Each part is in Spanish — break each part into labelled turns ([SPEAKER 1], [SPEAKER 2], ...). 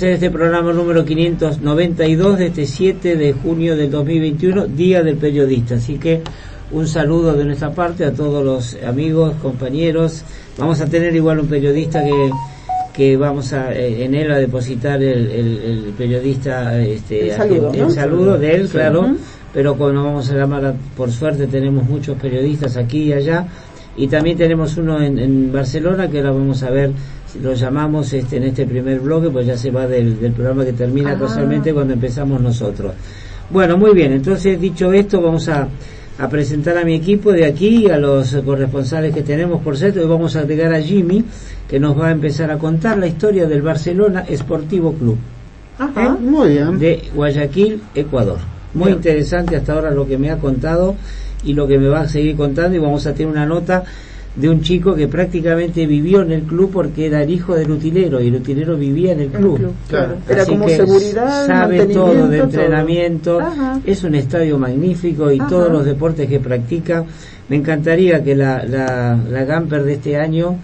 [SPEAKER 1] A este programa número 592 de este 7 de junio del 2021, Día del Periodista. Así que un saludo de nuestra parte a todos los amigos, compañeros. Vamos a tener igual un periodista que, que vamos a, eh, en él a depositar el, el, periodista, este,
[SPEAKER 2] el
[SPEAKER 1] saludo, de él, claro. Pero cuando vamos a llamar, por suerte tenemos muchos periodistas aquí y allá y también tenemos uno en, Barcelona que ahora vamos a ver si lo llamamos este en este primer bloque pues ya se va del, programa que termina ah. casualmente cuando empezamos nosotros. Bueno muy bien entonces dicho esto vamos a, a presentar a mi equipo de aquí a los corresponsales que tenemos por cierto y vamos a agregar a Jimmy que nos va a empezar a contar la historia del Barcelona Esportivo Club.
[SPEAKER 2] Ajá, ¿Eh? muy bien.
[SPEAKER 1] De Guayaquil Ecuador. Muy interesante hasta ahora lo que me ha contado y lo que me va a seguir contando y vamos a tener una nota de un chico que prácticamente vivió en el club porque era el hijo del utilero y el utilero vivía en el club.
[SPEAKER 2] claro. Era como seguridad,
[SPEAKER 1] sabe todo de entrenamiento, es un estadio magnífico y todos los deportes que practica. Me encantaría que la, la, la Gamper de este año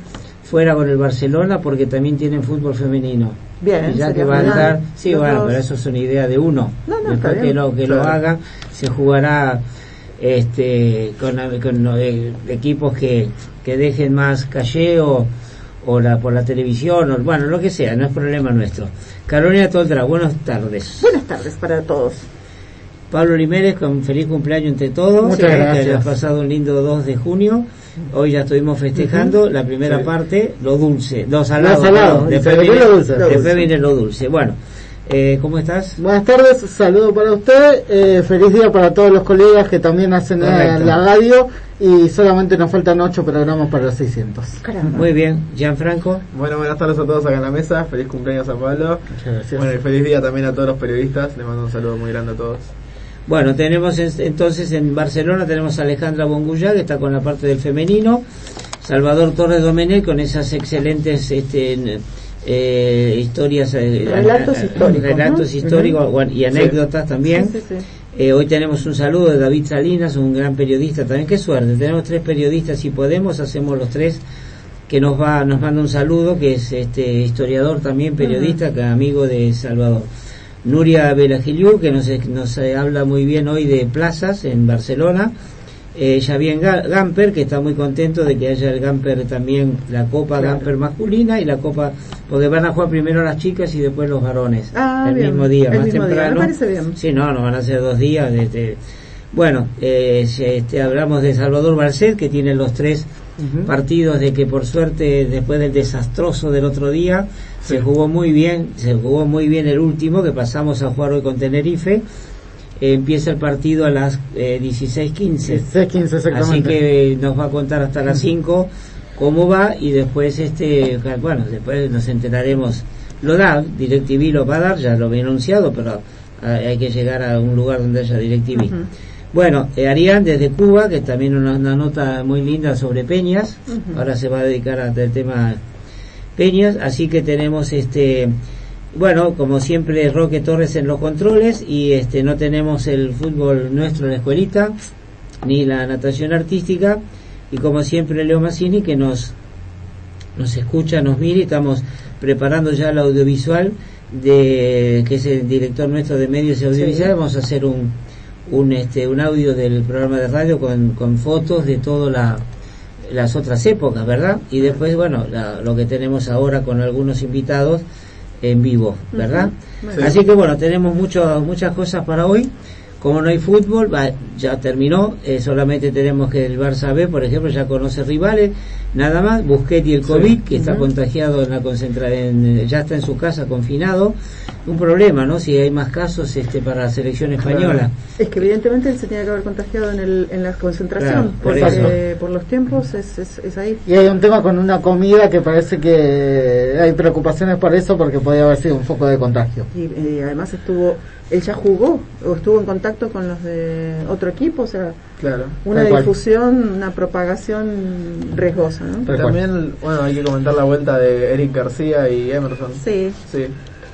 [SPEAKER 1] fuera con el Barcelona porque también tienen fútbol femenino.
[SPEAKER 2] Bien,
[SPEAKER 1] ya que va a dar, sí, bueno, pero eso es una idea de uno. Después que lo que lo haga, se jugará este, con, eh, equipos que, que dejen más calle o, la, por la televisión, o, bueno, lo que sea, no es problema nuestro. Carolina Toldra, buenas tardes.
[SPEAKER 2] Buenas tardes para todos.
[SPEAKER 1] Pablo Limérez, con feliz cumpleaños entre todos.
[SPEAKER 2] Muchas gracias. Que
[SPEAKER 1] pasado un lindo 2 de junio. Hoy ya estuvimos festejando la primera parte, lo dulce, lo salado. Después, viene, lo dulce. Bueno, eh, ¿Cómo estás?
[SPEAKER 2] Buenas tardes, saludo para usted, eh, feliz día para todos los colegas que también hacen la, radio y solamente nos faltan ocho programas para los 600.
[SPEAKER 1] Muy bien, Gianfranco.
[SPEAKER 3] Bueno, buenas tardes a todos acá en la mesa, feliz cumpleaños a Pablo. Bueno, y feliz día también a todos los periodistas, les mando un saludo muy grande a todos.
[SPEAKER 1] Bueno, tenemos entonces en Barcelona tenemos a Alejandra Bongullá, que está con la parte del femenino, Salvador Torres Domenech con esas excelentes este, eh, historias,
[SPEAKER 2] eh, relatos históricos,
[SPEAKER 1] relatos históricos y anécdotas también. Eh, hoy tenemos un saludo de David Salinas, un gran periodista también. Qué suerte, tenemos tres periodistas, si podemos, hacemos los tres que nos va nos manda un saludo, que es este historiador también, periodista, que amigo de Salvador. Nuria Belagiliu, que nos, nos habla muy bien hoy de plazas en Barcelona eh, Javier Gamper, que está muy contento de que haya el Gamper también, la Copa Gamper masculina y la Copa, porque van a jugar primero las chicas y después los varones,
[SPEAKER 2] ah,
[SPEAKER 1] el mismo día, más temprano.
[SPEAKER 2] parece bien.
[SPEAKER 1] Sí, no, no van a ser dos días. Desde, bueno, eh, este, hablamos de Salvador Barcet, que tiene los tres partidos de que por suerte, después del desastroso del otro día, se jugó muy bien, se jugó muy bien el último, que pasamos a jugar hoy con Tenerife empieza el partido a las eh, 16.15.
[SPEAKER 2] 16.15
[SPEAKER 1] Así que nos va a contar hasta las 5 cómo va y después, este bueno, después nos enteraremos. Lo da, DirecTV lo va a dar, ya lo había anunciado, pero hay que llegar a un lugar donde haya DirecTV. Bueno, eh, Arián desde Cuba, que también una, una nota muy linda sobre Peñas, ahora se va a dedicar al tema Peñas, así que tenemos este bueno, como siempre, Roque Torres en los controles y este no tenemos el fútbol nuestro en la escuelita, ni la natación artística, y como siempre Leo Massini que nos, nos escucha, nos mira y estamos preparando ya el audiovisual de que es el director nuestro de medios y audiovisuales, vamos a hacer un, un este un audio del programa de radio con, con fotos de todas las otras épocas, ¿verdad? Y después, bueno, lo que tenemos ahora con algunos invitados en vivo, ¿verdad? Así que bueno, tenemos mucho, muchas cosas para hoy. Como no hay fútbol, ya terminó, eh, solamente tenemos que el Barça B, por ejemplo, ya conoce rivales, nada más, Busquets y el COVID, que está contagiado en la concentración, ya está en su casa confinado, un problema, ¿no? Si hay más casos este para la selección española.
[SPEAKER 2] Es que evidentemente él se tiene que haber contagiado en, el, en la concentración, por, porque, por los tiempos es, es, ahí.
[SPEAKER 4] Y hay un tema con una comida que parece que hay preocupaciones por eso porque podría haber sido un foco de contagio.
[SPEAKER 2] Y, y además estuvo
[SPEAKER 5] él ya jugó o estuvo en contacto con los de otro equipo, o sea,
[SPEAKER 3] claro.
[SPEAKER 5] una difusión, una propagación riesgosa. ¿no?
[SPEAKER 3] También, bueno, hay que comentar la vuelta de Eric García y Emerson.
[SPEAKER 5] Sí.
[SPEAKER 3] Sí.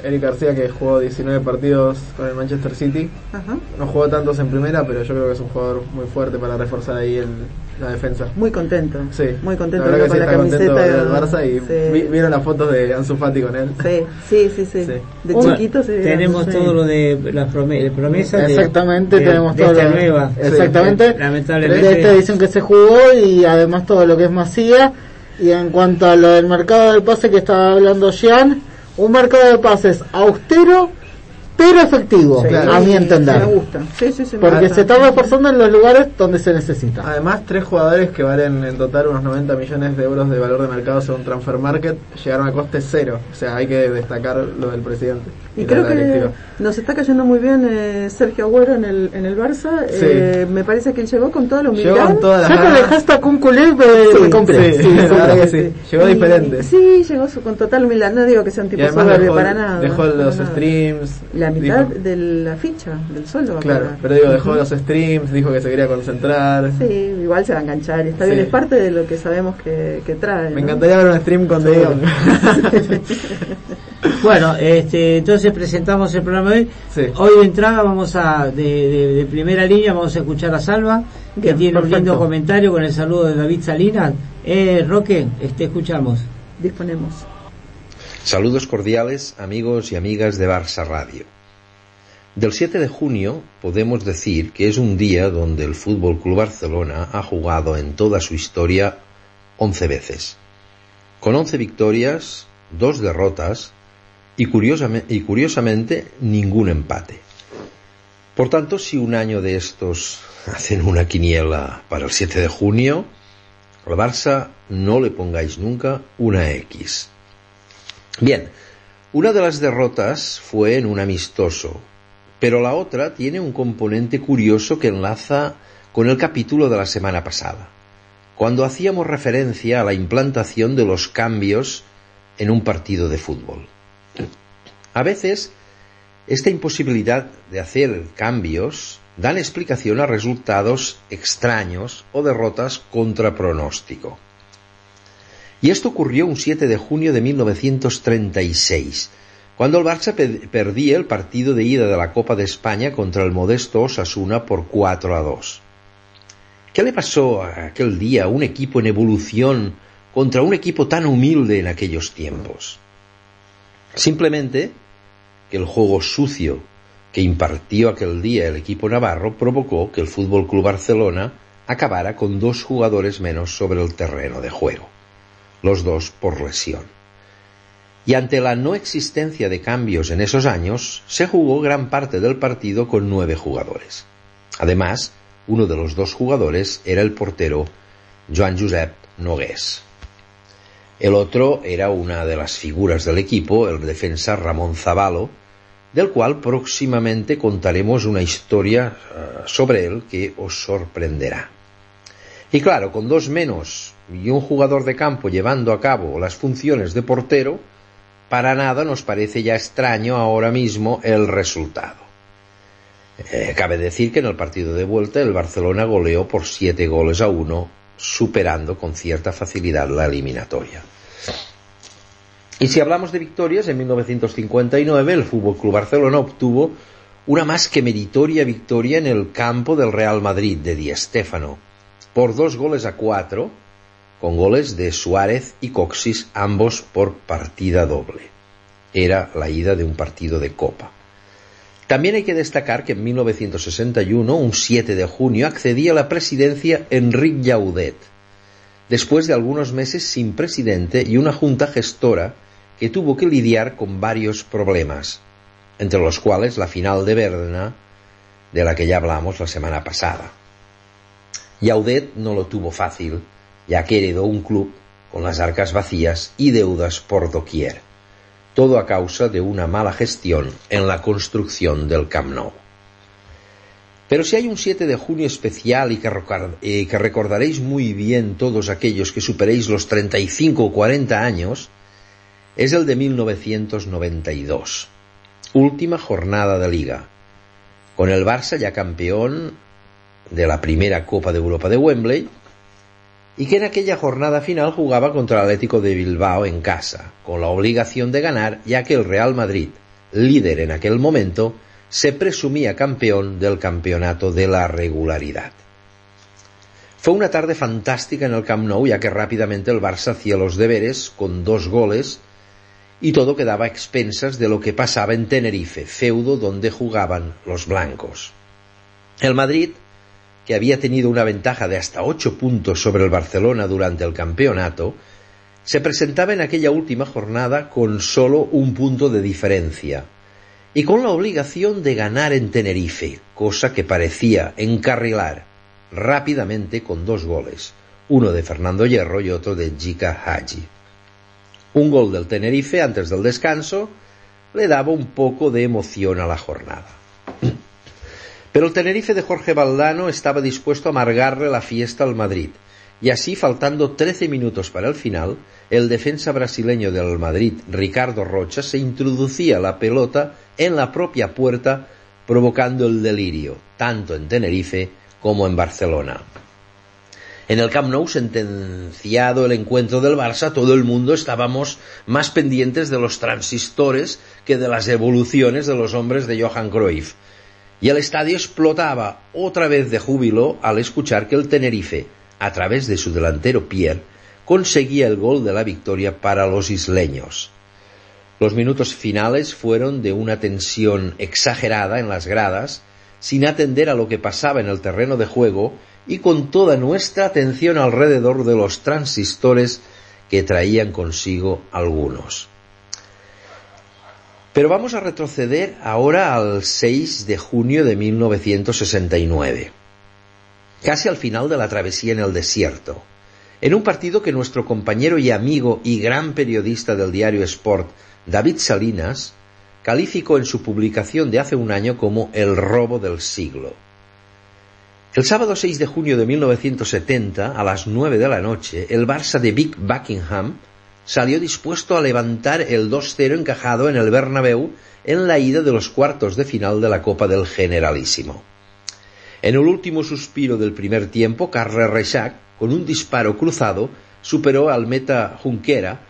[SPEAKER 3] Eric García que jugó 19 partidos con el Manchester City. No jugó tantos en primera, pero yo creo que es un jugador muy fuerte para reforzar ahí el, la defensa.
[SPEAKER 5] Muy contento.
[SPEAKER 3] Sí.
[SPEAKER 5] Muy contento
[SPEAKER 3] la con la camiseta del Barça y vieron las fotos de Ansu Fati con él.
[SPEAKER 5] Sí, sí, sí. De chiquito
[SPEAKER 1] Tenemos todo lo de las promesas.
[SPEAKER 2] Exactamente,
[SPEAKER 1] de,
[SPEAKER 2] tenemos
[SPEAKER 1] de
[SPEAKER 2] todo
[SPEAKER 1] esta nueva.
[SPEAKER 2] Exactamente.
[SPEAKER 1] Lamentablemente.
[SPEAKER 2] De esta edición que se jugó y además todo lo que es Masía. Y en cuanto a lo del mercado del pase que estaba hablando Jean, un mercado de pases austero pero efectivo, a mi entender.
[SPEAKER 5] Me gusta. Sí, sí,
[SPEAKER 2] Porque se está reforzando en los lugares donde se necesita.
[SPEAKER 3] Además, tres jugadores que valen en total unos 90 millones de euros de valor de mercado según Transfer Market llegaron a coste cero. O sea, hay que destacar lo del presidente.
[SPEAKER 5] Y, creo que nos está cayendo muy bien eh, Sergio Agüero en el, en el Barça. Eh, me parece que él llegó con toda la humildad.
[SPEAKER 3] Llegó con toda
[SPEAKER 2] la el hashtag un culé me compré.
[SPEAKER 3] Sí, sí, Llegó diferente.
[SPEAKER 5] Sí, llegó con total humildad. No digo que sea un tipo soberbio para nada.
[SPEAKER 3] Dejó los streams.
[SPEAKER 5] La mitad de la ficha, del sueldo.
[SPEAKER 3] claro, pero digo, dejó los streams, dijo que se quería concentrar.
[SPEAKER 5] Sí, igual se va a enganchar. Está bien, es parte de lo que sabemos que, que trae.
[SPEAKER 3] Me encantaría ver un stream con De
[SPEAKER 1] bueno, este, entonces presentamos el programa de hoy. Hoy de entrada vamos a, de, de, primera línea, vamos a escuchar a Salva, que tiene un lindo comentario con el saludo de David Salinas. Eh, Roque, este, escuchamos.
[SPEAKER 5] Disponemos.
[SPEAKER 6] Saludos cordiales, amigos y amigas de Barça Radio. Del 7 de junio podemos decir que es un día donde el Fútbol Club Barcelona ha jugado en toda su historia 11 veces, con 11 victorias, dos derrotas y, curiosamente, y curiosamente ningún empate. Por tanto, si un año de estos hacen una quiniela para el 7 de junio, al Barça no le pongáis nunca una X. Bien, una de las derrotas fue en un amistoso pero la otra tiene un componente curioso que enlaza con el capítulo de la semana pasada, cuando hacíamos referencia a la implantación de los cambios en un partido de fútbol. A veces, esta imposibilidad de hacer cambios dan explicación a resultados extraños o derrotas contra pronóstico. Y esto ocurrió un 7 de junio de 1936, cuando el Barça perdía el partido de ida de la Copa de España contra el modesto Osasuna por 4 a 2. ¿Qué le pasó aquel día a un equipo en evolución contra un equipo tan humilde en aquellos tiempos? Simplemente que el juego sucio que impartió aquel día el equipo navarro provocó que el Fútbol Club Barcelona acabara con dos jugadores menos sobre el terreno de juego, los dos por lesión y ante la no existencia de cambios en esos años, se jugó gran parte del partido con nueve jugadores. Además, uno de los dos jugadores era el portero Joan Josep Nogués. El otro era una de las figuras del equipo, el defensa Ramón Zavalo, del cual próximamente contaremos una historia eh, sobre él que os sorprenderá. Y claro, con dos menos y un jugador de campo llevando a cabo las funciones de portero, para nada nos parece ya extraño ahora mismo el resultado. Eh, cabe decir que en el partido de vuelta el Barcelona goleó por siete goles a uno, superando con cierta facilidad la eliminatoria. Y si hablamos de victorias, en 1959 el Fútbol Club Barcelona obtuvo una más que meritoria victoria en el campo del Real Madrid de Di Stéfano, por dos goles a cuatro, con goles de Suárez y Coxis, ambos por partida doble. Era la ida de un partido de Copa. También hay que destacar que en 1961, un 7 de junio, accedía a la presidencia Enric Llaudet, después de algunos meses sin presidente y una junta gestora que tuvo que lidiar con varios problemas, entre los cuales la final de Berna, de la que ya hablamos la semana pasada. Llaudet no lo tuvo fácil, ya que heredó un club con las arcas vacías y deudas por doquier, todo a causa de una mala gestión en la construcción del Camp Nou. Pero si hay un 7 de junio especial y que, eh, que recordaréis muy bien todos aquellos que superéis los 35 o 40 años, es el de 1992, última jornada de liga, con el Barça ya campeón de la primera Copa de Europa de Wembley y que en aquella jornada final jugaba contra el Atlético de Bilbao en casa, con la obligación de ganar ya que el Real Madrid, líder en aquel momento, se presumía campeón del campeonato de la regularidad. Fue una tarde fantástica en el Camp Nou, ya que rápidamente el Barça hacía los deberes con dos goles y todo quedaba expensas de lo que pasaba en Tenerife, feudo donde jugaban los blancos. El Madrid, que había tenido una ventaja de hasta ocho puntos sobre el Barcelona durante el campeonato, se presentaba en aquella última jornada con solo un punto de diferencia y con la obligación de ganar en Tenerife, cosa que parecía encarrilar rápidamente con dos goles, uno de Fernando Hierro y otro de Jika Haji. Un gol del Tenerife antes del descanso le daba un poco de emoción a la jornada. Pero el Tenerife de Jorge Valdano estaba dispuesto a amargarle la fiesta al Madrid, y así, faltando 13 minutos para el final, el defensa brasileño del Madrid, Ricardo Rocha, se introducía la pelota en la propia puerta, provocando el delirio, tanto en Tenerife como en Barcelona. En el Camp Nou, sentenciado el encuentro del Barça, todo el mundo estábamos más pendientes de los transistores que de las evoluciones de los hombres de Johan Cruyff. Y el estadio explotaba otra vez de júbilo al escuchar que el Tenerife, a través de su delantero Pierre, conseguía el gol de la victoria para los isleños. Los minutos finales fueron de una tensión exagerada en las gradas, sin atender a lo que pasaba en el terreno de juego y con toda nuestra atención alrededor de los transistores que traían consigo algunos. Pero vamos a retroceder ahora al 6 de junio de 1969, casi al final de la travesía en el desierto, en un partido que nuestro compañero y amigo y gran periodista del diario Sport, David Salinas, calificó en su publicación de hace un año como el robo del siglo. El sábado 6 de junio de 1970, a las 9 de la noche, el Barça de Big Buckingham salió dispuesto a levantar el 2-0 encajado en el Bernabéu en la ida de los cuartos de final de la Copa del Generalísimo. En el último suspiro del primer tiempo, Carles Reixac, con un disparo cruzado, superó al meta Junquera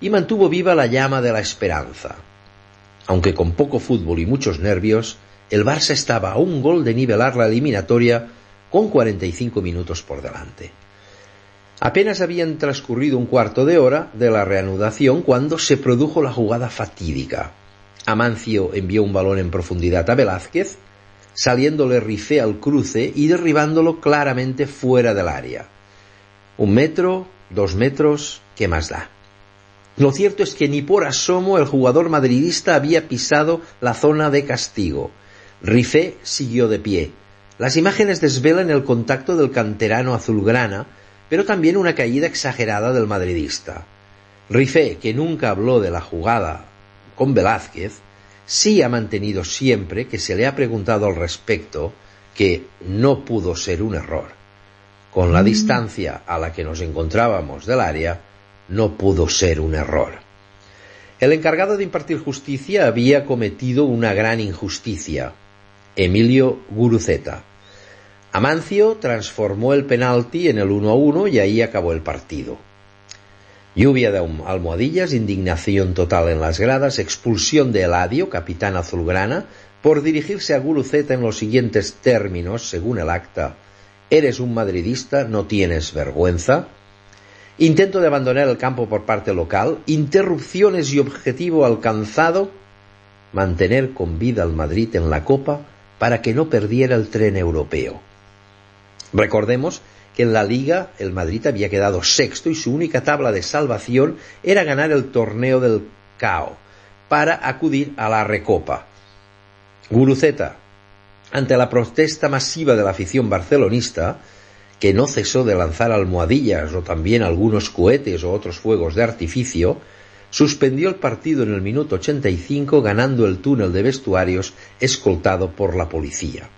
[SPEAKER 6] y mantuvo viva la llama de la esperanza. Aunque con poco fútbol y muchos nervios, el Barça estaba a un gol de nivelar la eliminatoria con 45 minutos por delante. Apenas habían transcurrido un cuarto de hora de la reanudación cuando se produjo la jugada fatídica. Amancio envió un balón en profundidad a Velázquez, saliéndole rifé al cruce y derribándolo claramente fuera del área. Un metro, dos metros, ¿qué más da? Lo cierto es que ni por asomo el jugador madridista había pisado la zona de castigo. Rifé siguió de pie. Las imágenes desvelan el contacto del canterano azulgrana, pero también una caída exagerada del madridista. Rifé, que nunca habló de la jugada con Velázquez, sí ha mantenido siempre que se le ha preguntado al respecto que no pudo ser un error. Con la mm. distancia a la que nos encontrábamos del área, no pudo ser un error. El encargado de impartir justicia había cometido una gran injusticia, Emilio Guruceta. Amancio transformó el penalti en el 1 a 1 y ahí acabó el partido. Lluvia de almohadillas, indignación total en las gradas, expulsión de Eladio, capitán azulgrana, por dirigirse a Guruceta en los siguientes términos, según el acta. Eres un madridista, no tienes vergüenza. Intento de abandonar el campo por parte local, interrupciones y objetivo alcanzado, mantener con vida al Madrid en la Copa para que no perdiera el tren europeo. Recordemos que en la liga el Madrid había quedado sexto y su única tabla de salvación era ganar el torneo del CAO para acudir a la Recopa. Guruceta, ante la protesta masiva de la afición barcelonista, que no cesó de lanzar almohadillas o también algunos cohetes o otros fuegos de artificio, suspendió el partido en el minuto 85 ganando el túnel de vestuarios escoltado por la policía.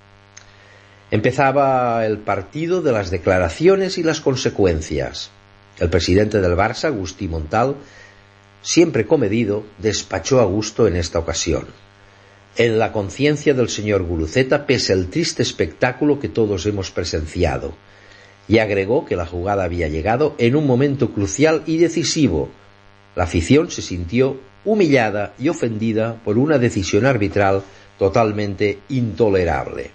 [SPEAKER 6] Empezaba el partido de las declaraciones y las consecuencias. El presidente del Barça, Agustí Montal, siempre comedido, despachó a gusto en esta ocasión. en la conciencia del señor Guruceta pese el triste espectáculo que todos hemos presenciado. Y agregó que la jugada había llegado en un momento crucial y decisivo. La afición se sintió humillada y ofendida por una decisión arbitral totalmente intolerable.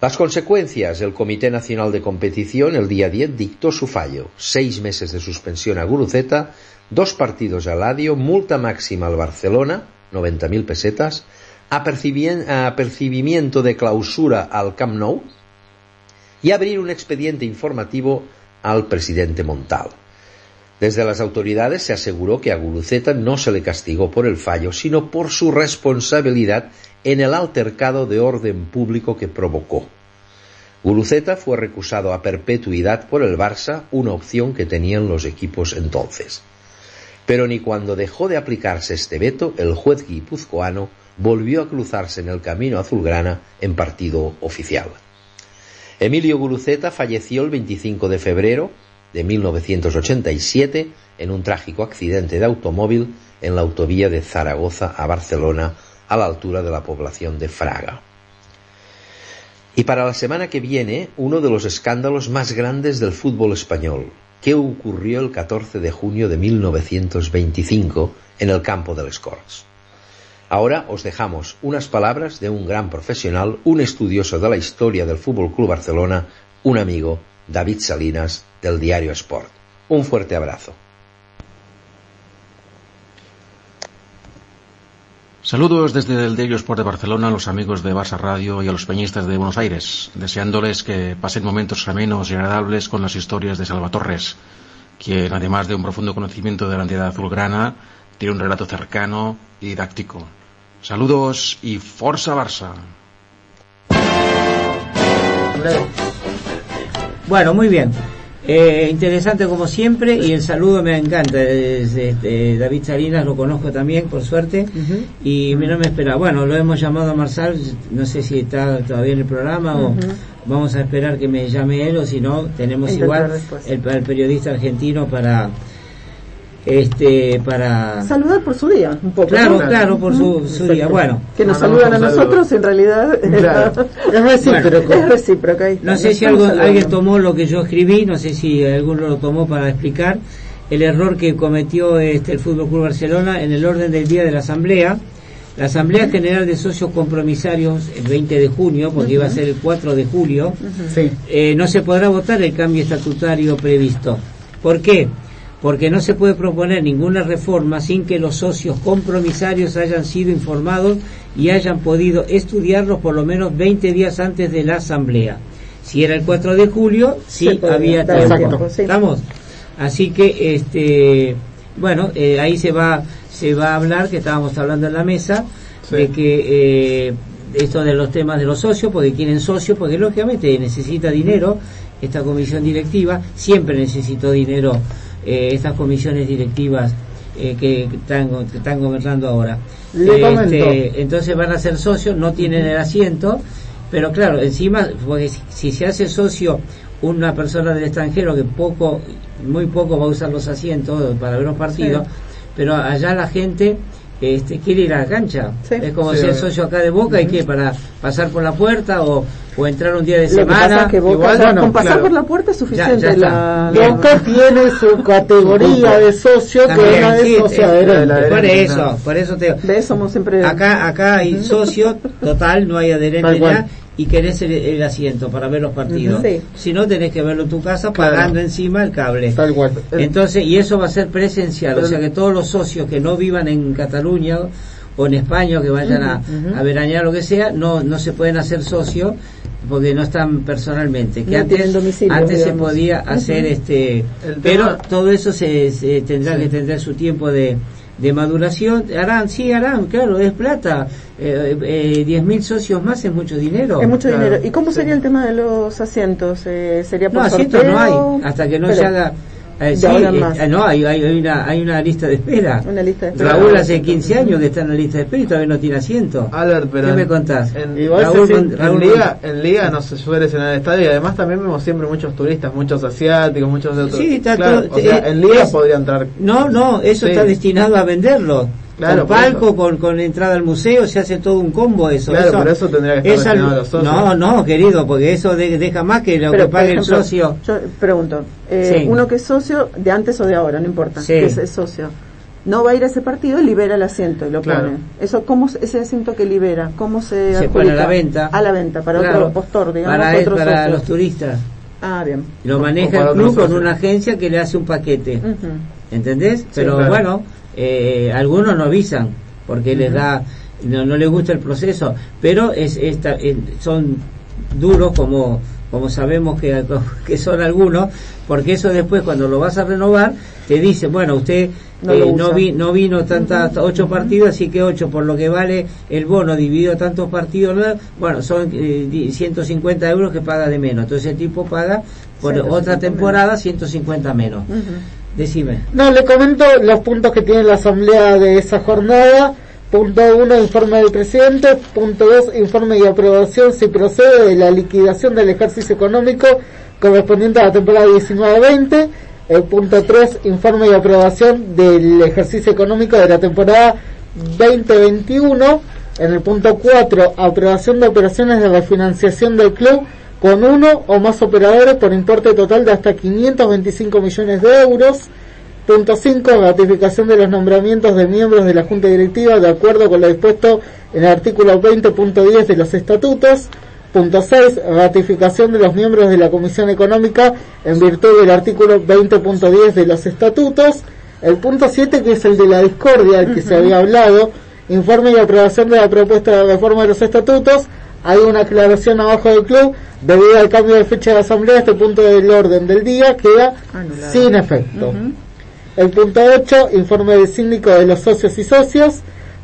[SPEAKER 6] Las consecuencias, el Comité Nacional de Competición el día 10 dictó su fallo, seis meses de suspensión a Guruceta, dos partidos al Ladio, multa máxima al Barcelona, 90.000 pesetas, apercibimiento de clausura al Camp Nou y abrir un expediente informativo al presidente Montal. Desde las autoridades se aseguró que a Guruceta no se le castigó por el fallo, sino por su responsabilidad en el altercado de orden público que provocó. Guruceta fue recusado a perpetuidad por el Barça, una opción que tenían los equipos entonces. Pero ni cuando dejó de aplicarse este veto, el juez guipuzcoano volvió a cruzarse en el camino azulgrana en partido oficial. Emilio Guruceta falleció el 25 de febrero de 1987 en un trágico accidente de automóvil en la autovía de Zaragoza a Barcelona a la altura de la población de Fraga. Y para la semana que viene, uno de los escándalos más grandes del fútbol español. ¿Qué ocurrió el 14 de junio de 1925 en el campo del Escorts? Ahora os dejamos unas palabras de un gran profesional, un estudioso de la historia del Fútbol Club Barcelona, un amigo, David Salinas, del diario Sport. Un fuerte abrazo.
[SPEAKER 7] Saludos desde el Diario Sport de Barcelona a los amigos de Barça Radio y a los peñistas de Buenos Aires, deseándoles que pasen momentos amenos y agradables con las historias de Salvatorres, quien además de un profundo conocimiento de la entidad azulgrana, tiene un relato cercano y didáctico. Saludos y Forza Barça.
[SPEAKER 1] Bueno, muy bien. Eh, interesante como siempre y el saludo me encanta. este, David Salinas lo conozco también, por suerte, y no me espera. Bueno, lo hemos llamado a Marsal, no sé si está todavía en el programa o vamos a esperar que me llame él o si no, tenemos igual el, periodista argentino para este para
[SPEAKER 5] saludar por su día un poco
[SPEAKER 1] claro claro por su, día bueno.
[SPEAKER 5] Que nos saludan a nosotros en realidad.
[SPEAKER 1] Es recíproco. No sé si algo, alguien tomó lo que yo escribí no sé si alguno lo tomó para explicar el error que cometió este el Fútbol Club Barcelona en el orden del día de la asamblea. La Asamblea General de Socios Compromisarios, el 20 de junio, porque iba a ser el 4 de julio, eh, no se podrá votar el cambio estatutario previsto. ¿Por qué? Porque no se puede proponer ninguna reforma sin que los socios compromisarios hayan sido informados y hayan podido estudiarlos por lo menos 20 días antes de la asamblea. Si era el 4 de julio, sí había tiempo. ¿Estamos? Así que, este, bueno, eh, ahí se va, se va a hablar, que estábamos hablando en la mesa, de que eh, esto de los temas de los socios, porque quieren socios, porque lógicamente necesita dinero, esta comisión directiva siempre necesitó dinero eh, estas comisiones directivas eh, que, están, están gobernando ahora. Este, entonces van a ser socios, no tienen el asiento, pero claro, encima, porque si, se hace socio una persona del extranjero que poco, muy poco va a usar los asientos para ver los partidos, pero allá la gente este, quiere ir a la cancha. Es como si ser socio acá de Boca y que para pasar por la puerta o, o entrar un día de semana.
[SPEAKER 5] con pasar por la puerta es suficiente.
[SPEAKER 2] Boca tiene su categoría de socio que no es socio
[SPEAKER 1] adherente. Por eso, por eso te
[SPEAKER 5] somos siempre
[SPEAKER 1] acá acá hay socio total, no hay adherente ya y querés el, asiento para ver los partidos. Si no, tenés que verlo en tu casa pagando encima el cable.
[SPEAKER 2] Tal cual.
[SPEAKER 1] Entonces, y eso va a ser presencial, o sea que todos los socios que no vivan en Cataluña o en España o que vayan a, a veranear lo que sea, no, no se pueden hacer socios porque no están personalmente que antes antes se podía hacer este pero todo eso se, se tendrá que tener su tiempo de de maduración, harán, sí harán, claro, es plata. Eh, eh, 10.000 socios más es mucho dinero.
[SPEAKER 5] Es mucho dinero. ¿Y cómo sería el tema de los asientos? Eh, ¿Sería por
[SPEAKER 1] No, asientos no hay, hasta que no se haga eh, sí, eh, no, hay, hay, una, hay una lista de espera.
[SPEAKER 5] Una lista de espera.
[SPEAKER 1] Raúl hace 15 años que está en la lista de espera y todavía no tiene asiento.
[SPEAKER 3] Albert, pero
[SPEAKER 1] ¿Qué me contás?
[SPEAKER 3] En, Raúl, en, Liga, en Liga no se suele llenar el estadio y además también vemos siempre muchos turistas, muchos asiáticos, muchos de otros.
[SPEAKER 1] Sí, está
[SPEAKER 3] claro,
[SPEAKER 1] todo,
[SPEAKER 3] o sea, en Liga podría entrar.
[SPEAKER 1] No, no, eso está destinado a venderlo.
[SPEAKER 3] Claro,
[SPEAKER 1] con
[SPEAKER 3] por
[SPEAKER 1] palco, con, con entrada al museo, se hace todo un combo eso.
[SPEAKER 3] Claro,
[SPEAKER 1] eso,
[SPEAKER 3] pero eso tendría que estar a los socios.
[SPEAKER 1] No, no, querido, porque eso de- deja más que lo
[SPEAKER 5] Pero,
[SPEAKER 1] que
[SPEAKER 5] por
[SPEAKER 1] pague
[SPEAKER 5] ejemplo,
[SPEAKER 1] el socio.
[SPEAKER 5] Yo pregunto, eh,
[SPEAKER 1] Sí.
[SPEAKER 5] uno que es socio de antes o de ahora, no importa,
[SPEAKER 1] Sí.
[SPEAKER 5] que es, es socio, no va a ir a ese partido, libera el asiento y lo
[SPEAKER 3] Claro.
[SPEAKER 5] pone. Eso, ¿cómo se- ese asiento que libera? ¿Cómo se
[SPEAKER 1] Se pone a la venta.
[SPEAKER 5] A la venta, para
[SPEAKER 1] Claro,
[SPEAKER 5] otro postor, digamos,
[SPEAKER 1] para,
[SPEAKER 5] otro
[SPEAKER 1] para
[SPEAKER 5] socio.
[SPEAKER 1] los turistas.
[SPEAKER 5] Ah, bien.
[SPEAKER 1] Lo
[SPEAKER 3] O
[SPEAKER 1] maneja el club con una agencia que le hace un paquete.
[SPEAKER 5] Ujú.
[SPEAKER 1] ¿Entendés? Pero
[SPEAKER 3] claro.
[SPEAKER 1] bueno, eh, algunos no avisan porque les da, no, no les gusta el proceso, pero es, esta, eh, son duros como como sabemos que, que son algunos, porque eso después cuando lo vas a renovar te dice, bueno, usted
[SPEAKER 5] No
[SPEAKER 1] eh, no, vi, no vino tantas ocho partidos, así que ocho por lo que vale el bono dividido tantos partidos, ¿no? bueno, son eh, di- 150 euros que paga de menos, entonces el tipo paga por
[SPEAKER 5] 150
[SPEAKER 1] otra temporada 150 menos. Decime.
[SPEAKER 2] No, le comento los puntos que tiene la asamblea de esa jornada. Punto 1, informe del presidente. Punto 2, informe y aprobación si procede de la liquidación del ejercicio económico correspondiente a la temporada 19-20. El punto 3, informe y aprobación del ejercicio económico de la temporada 2021. En el punto 4, aprobación de operaciones de refinanciación del club con uno o más operadores por importe total de hasta 525 millones de euros. Punto 5. Ratificación de los nombramientos de miembros de la Junta Directiva de acuerdo con lo dispuesto en el artículo 20.10 de los estatutos. Punto 6. Ratificación de los miembros de la Comisión Económica en virtud del artículo 20.10 de los estatutos. El punto 7, que es el de la discordia, el que se había hablado. Informe y aprobación de la propuesta de reforma de los estatutos. Hay una aclaración abajo del club. Debido al cambio de fecha de la asamblea, este punto del orden del día queda
[SPEAKER 5] Anulado.
[SPEAKER 2] sin efecto. El punto 8, informe del síndico de los socios y socias.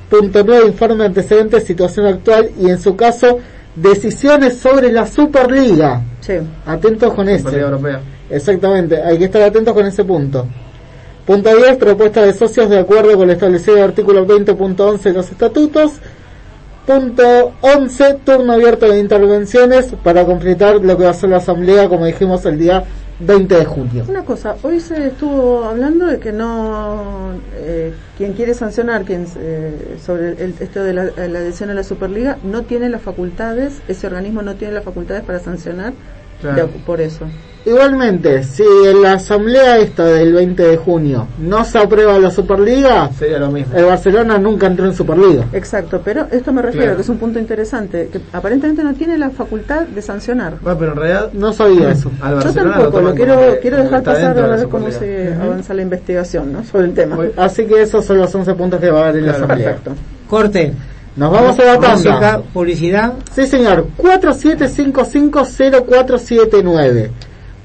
[SPEAKER 2] Punto 9, informe antecedentes, situación actual y en su caso, decisiones sobre la Superliga.
[SPEAKER 5] Sí.
[SPEAKER 2] Atentos con ese.
[SPEAKER 3] Europea.
[SPEAKER 2] Exactamente, hay que estar atentos con ese punto. Punto 10, propuesta de socios de acuerdo con lo establecido en el artículo 20.11 de los estatutos. Punto 11, turno abierto de intervenciones para completar lo que va a ser la asamblea, como dijimos, el día 20 de junio.
[SPEAKER 5] Una cosa, hoy se estuvo hablando de que no, eh, quien quiere sancionar quien, eh, sobre el, esto de la, la adhesión a la Superliga no tiene las facultades, ese organismo no tiene las facultades para sancionar
[SPEAKER 3] Claro.
[SPEAKER 5] de- por eso.
[SPEAKER 2] Igualmente, si en la asamblea esta del 20 de junio no se aprueba la Superliga,
[SPEAKER 3] Sería lo mismo.
[SPEAKER 2] el Barcelona nunca entró en Superliga.
[SPEAKER 5] Exacto, pero esto me refiero,
[SPEAKER 3] Claro.
[SPEAKER 5] que es un punto interesante, que aparentemente no tiene la facultad de sancionar.
[SPEAKER 3] Bueno, pero en realidad
[SPEAKER 2] No sabía eso.
[SPEAKER 3] al
[SPEAKER 5] Yo
[SPEAKER 3] Barcelona
[SPEAKER 5] tampoco, lo, quiero,
[SPEAKER 3] como
[SPEAKER 5] quiero dejar pasar a
[SPEAKER 3] de
[SPEAKER 5] ver cómo se avanza la investigación ¿no? sobre el tema.
[SPEAKER 2] Así que esos son los 11 puntos que va a haber en la asamblea.
[SPEAKER 5] Perfecto.
[SPEAKER 1] Corte.
[SPEAKER 2] Nos vamos a la
[SPEAKER 1] Música,
[SPEAKER 2] tanda.
[SPEAKER 1] publicidad.
[SPEAKER 2] Sí, señor. 4755-0479.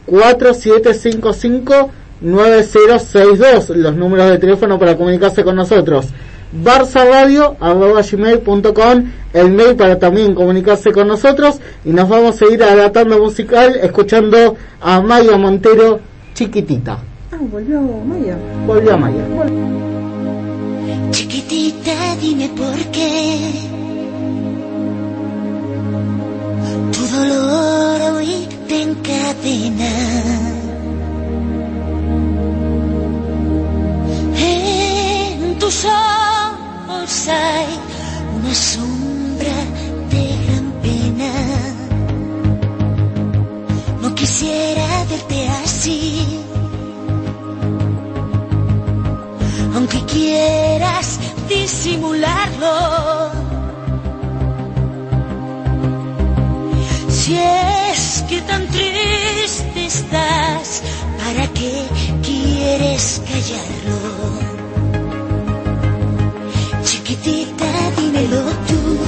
[SPEAKER 2] 4755-9062. Los números de teléfono para comunicarse con nosotros. barzaradio.gmail.com El mail para también comunicarse con nosotros. Y nos vamos a ir a la tanda musical escuchando a Maya Montero, chiquitita.
[SPEAKER 5] Ah, volvió Maya.
[SPEAKER 2] Volvió Maya.
[SPEAKER 8] Chiquitita, dime por qué. Tu dolor hoy te encadena. En tus ojos hay una sombra de gran pena. No quisiera verte así. Aunque quieras disimularlo. Si es que tan triste estás, ¿para qué quieres callarlo? Chiquitita, dímelo tú.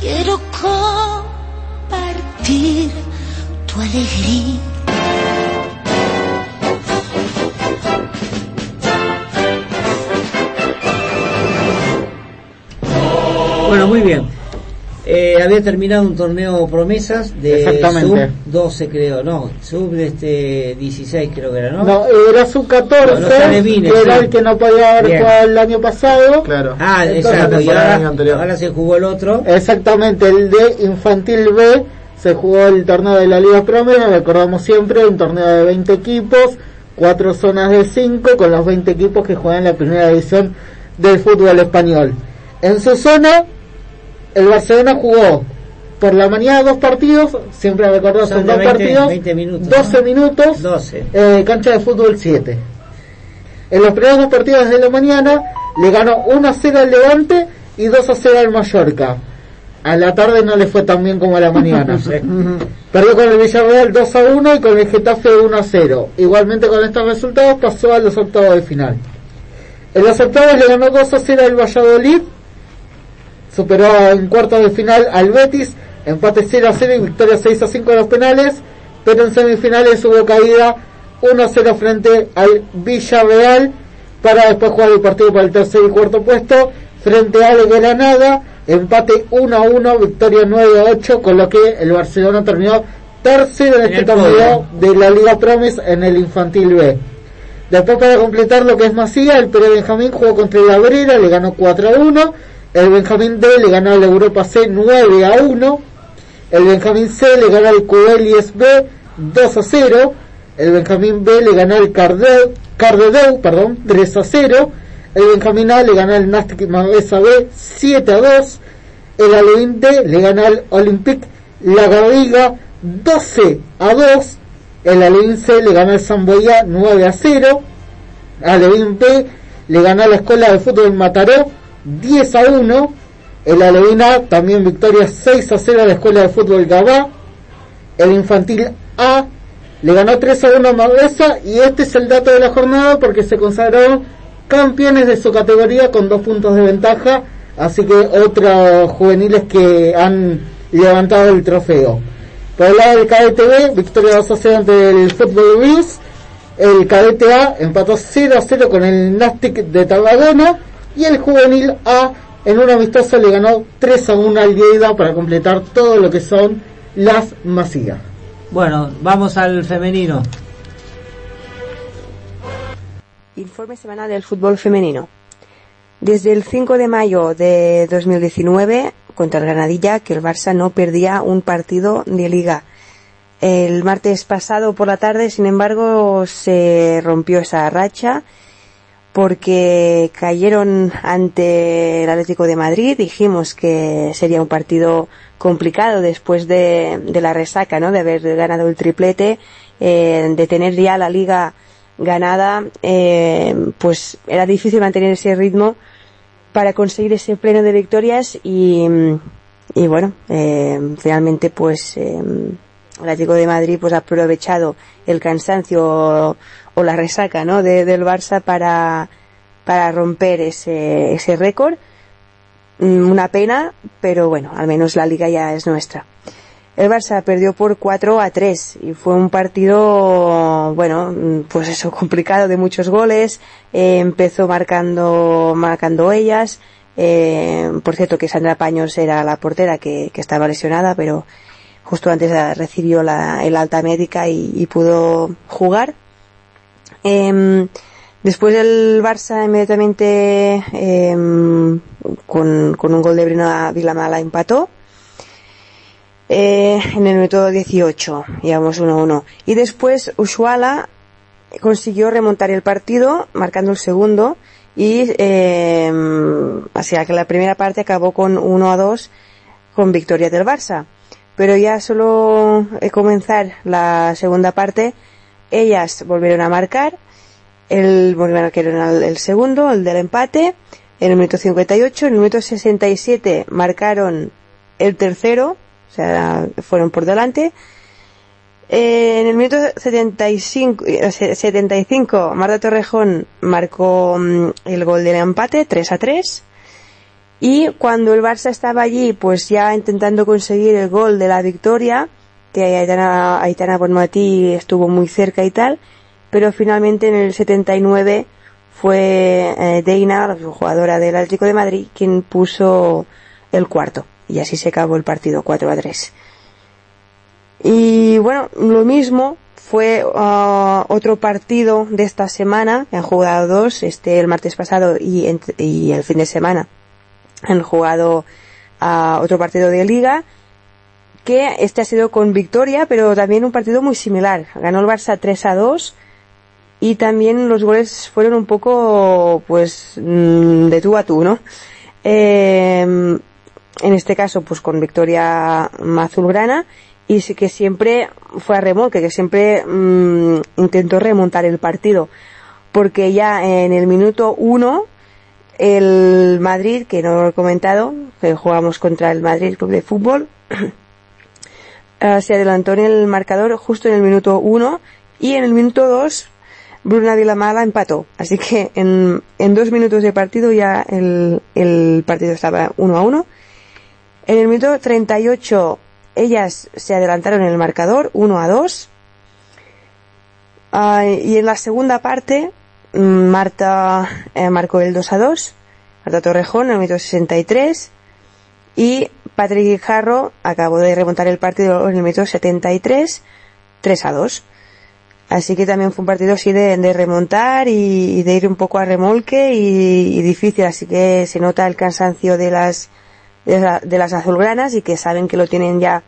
[SPEAKER 8] Quiero compartir tu alegría.
[SPEAKER 1] Bueno, muy bien. Eh, había terminado un torneo promesas de
[SPEAKER 2] Exactamente.
[SPEAKER 1] sub 12 creo, no, sub de este 16 creo que era, ¿no?
[SPEAKER 2] No, era su 14,
[SPEAKER 1] No, los alevines,
[SPEAKER 2] que era
[SPEAKER 1] sí.
[SPEAKER 2] el que no podía haber
[SPEAKER 1] Bien.
[SPEAKER 2] jugado el año pasado.
[SPEAKER 3] Claro.
[SPEAKER 1] Ah,
[SPEAKER 2] Entonces,
[SPEAKER 1] exacto, y ahora, se jugó el otro.
[SPEAKER 2] Exactamente, el de Infantil B se jugó el torneo de la Liga Promedio, recordamos siempre, un torneo de 20 equipos, cuatro zonas de 5 con los 20 equipos que juegan la primera división del fútbol español. En su zona, el Barcelona jugó por la mañana dos partidos, siempre recordamos
[SPEAKER 1] Son
[SPEAKER 2] dos
[SPEAKER 1] 20
[SPEAKER 2] partidos,
[SPEAKER 1] 20 minutos,
[SPEAKER 2] 12
[SPEAKER 1] ¿no?
[SPEAKER 2] minutos,
[SPEAKER 1] 12.
[SPEAKER 2] eh, cancha de fútbol 7. En los primeros dos partidos de la mañana le ganó 1 a 0 al Levante y 2 a 0 al Mallorca. A la tarde no le fue tan bien como a la mañana. Perdió con el Villarreal 2 a 1 y con el Getafe 1 a 0. Igualmente con estos resultados pasó a los octavos de final. En los octavos le ganó 2 a 0 al Valladolid. Superó en cuartos de final al Betis. Empate 0 a 0 y victoria 6 a 5 en los penales. Pero en semifinales hubo caída 1 a 0 frente al Villarreal. Para después jugar el partido para el tercer y cuarto puesto. Frente al Granada. Empate 1 a 1, victoria 9 a 8. Con lo que el Barcelona terminó tercero en
[SPEAKER 1] En
[SPEAKER 2] este torneo de la Liga Promise en el Infantil B. Después para completar lo que es Masía, el Pere Benjamín jugó contra el Abrera, le ganó 4 a 1. El Benjamín D le ganó al Europa C 9 a 1. El Benjamín C le ganó al Cubelies B 2 a 0. El Benjamín B le ganó al Cardedeu, perdón, 3 a 0. El Benjamín A le ganó al Nastic Manresa B 7 a 2. El Alevín D le ganó al Olympique La Garriga 12 a 2. El Alevín C le ganó al Samboyá 9 a 0. Alevín B le ganó a la Escuela de Fútbol Mataró 10 a 1. El Alevín A también victoria 6 a 0 a la Escuela de Fútbol Gabá. El Infantil A le ganó 3 a 1 a Mavesa y este es el dato de la jornada porque se consagraron campeones de su categoría con dos puntos de ventaja, así que otros juveniles que han levantado el trofeo. Por el lado del cadete B, victoria 2 a 0 ante el Fútbol Blues. El cadete A empató 0 a 0 con el Nastic de Tarragona y el juvenil A en un amistoso le ganó 3 a 1 al Lleida para completar todo lo que son las masías.
[SPEAKER 1] Bueno, vamos al femenino.
[SPEAKER 9] Informe semanal del fútbol femenino. Desde el 5 de mayo de 2019 contra el Granadilla que el Barça no perdía un partido de liga. El martes pasado por la tarde, sin embargo, se rompió esa racha porque cayeron ante el Atlético de Madrid. Dijimos que sería un partido complicado después de, la resaca, ¿no? De haber ganado el triplete, eh, de tener ya la liga ganada, eh, pues era difícil mantener ese ritmo para conseguir ese pleno de victorias y, y bueno, eh, realmente pues eh, el Atlético de Madrid pues ha aprovechado el cansancio o, la resaca ¿no? de, del Barça para, para romper ese, ese récord. Mm, Una pena, pero bueno, al menos la liga ya es nuestra. el Barça perdió por 4 a 3 y fue un partido, bueno, mm, pues eso, complicado de muchos goles. Eh, empezó marcando, marcando ellas. Eh, por cierto que Sandra Paños era la portera que, que estaba lesionada, pero justo antes recibió la, el alta médica y, y pudo jugar. Em, después el Barça inmediatamente em, con, con un gol de Brina Vilamala empató. Eh, en el minuto 18, íbamos 1-1. Y después Ushuala consiguió remontar el partido, marcando el segundo, y eh, así que la primera parte acabó con 1 a 2 con victoria del Barça. Pero ya solo eh, comenzar la segunda parte, ellas volvieron a marcar, el, volvieron a marcar el, segundo, el del empate, en el minuto 58, en el minuto 67 marcaron el tercero, o sea, fueron por delante. Eh, en el minuto 75, eh, 75 Marta Torrejón marcó mm, el gol del empate, 3 a 3. Y cuando el Barça estaba allí, pues ya intentando conseguir el gol de la victoria, que Aitana, Aitana estuvo muy cerca y tal, pero finalmente en el 79 fue eh, Deina, la jugadora del Atlético de Madrid, quien puso el cuarto. Y así se acabó el partido 4 a 3. Y bueno, lo mismo fue uh, otro partido de esta semana, han jugado dos, este el martes pasado y el fin de semana han jugado uh, otro partido de liga, que este ha sido con victoria, pero también un partido muy similar. Ganó el Barça 3 a 2 y también los goles fueron un poco, pues, mm, de tú a tú, ¿no? Eh, en este caso, pues con victoria azulgrana y sí que siempre fue a remolque, que siempre mm, intentó remontar el partido, porque ya en el minuto uno el Madrid, que no lo he comentado, que jugamos contra el Madrid Club de Fútbol, eh, se adelantó en el marcador justo en el minuto uno y en el minuto dos Bruna Vilamala empató. Así que en, en dos minutos de partido ya el, el partido estaba uno a uno. En el minuto 38 ellas se adelantaron en el marcador 1 a 2. Ah, y en la segunda parte mm, Marta eh, marcó el 2 a 2. Marta Torrejón en el minuto 63. Y Patrick Guijarro acabó de remontar el partido en el minuto 73 3 a 2. Así que también fue un partido así de, remontar y, de ir un poco a remolque y, difícil. Así que se nota el cansancio de las de, de las azulgranas y que saben que lo tienen ya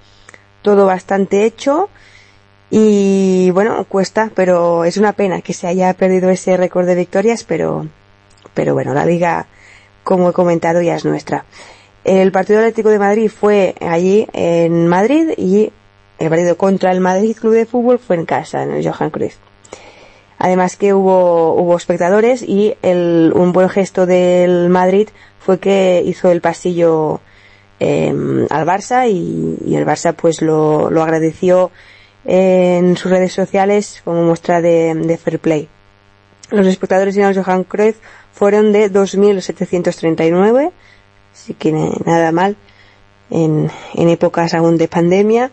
[SPEAKER 9] todo bastante hecho y bueno cuesta pero es una pena que se haya perdido ese récord de victorias pero pero bueno la liga como he comentado ya es nuestra el partido Atlético de Madrid fue allí en Madrid y el partido contra el Madrid Club de Fútbol fue en casa en el Johan Cruyff Además que hubo, hubo espectadores y el, un buen gesto del Madrid fue que hizo el pasillo eh, al Barça y, el Barça pues lo, lo agradeció en sus redes sociales como muestra de, de fair play. Los espectadores en el Johan Cruyff fueron de 2.739, así que na- nada mal en, épocas aún de pandemia.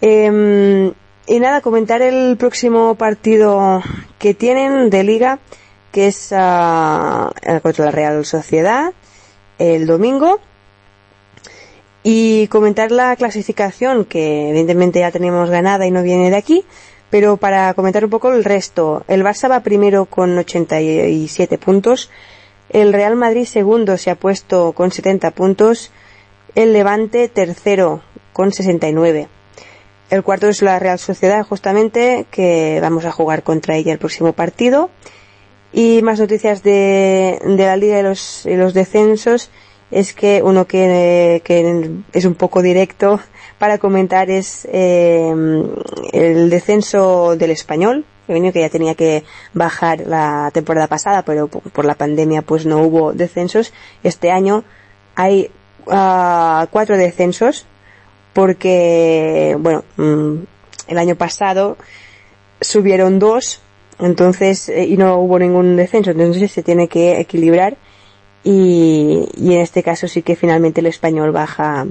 [SPEAKER 9] Em, y nada, comentar el próximo partido que tienen de liga, que es eh, contra la Real Sociedad, el domingo. Y comentar la clasificación, que evidentemente ya tenemos ganada y no viene de aquí, pero para comentar un poco el resto. El Barça va primero con 87 puntos, el Real Madrid segundo se ha puesto con 70 puntos, el Levante tercero con 69. El cuarto es la Real Sociedad, justamente, que vamos a jugar contra ella el próximo partido. Y más noticias de, la Liga y los, los descensos es que uno que, que es un poco directo para comentar es eh, el descenso del español, femenino, que ya tenía que bajar la temporada pasada, pero por, la pandemia pues no hubo descensos. Este año hay ah, cuatro descensos porque, bueno, mm, el año pasado subieron dos, entonces, eh, y no hubo ningún descenso, entonces se tiene que equilibrar y, y en este caso sí que finalmente el español baja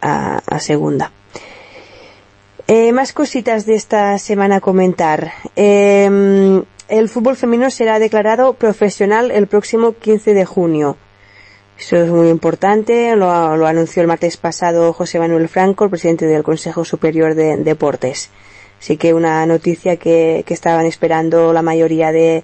[SPEAKER 9] a, a segunda. Eh, más cositas de esta semana a comentar. Eh, el fútbol femenino será declarado profesional el próximo 15 de junio. Eso es muy importante, lo, lo anunció el martes pasado José Manuel Franco, el presidente del Consejo Superior de Deportes. Así que una noticia que, que estaban esperando la mayoría de,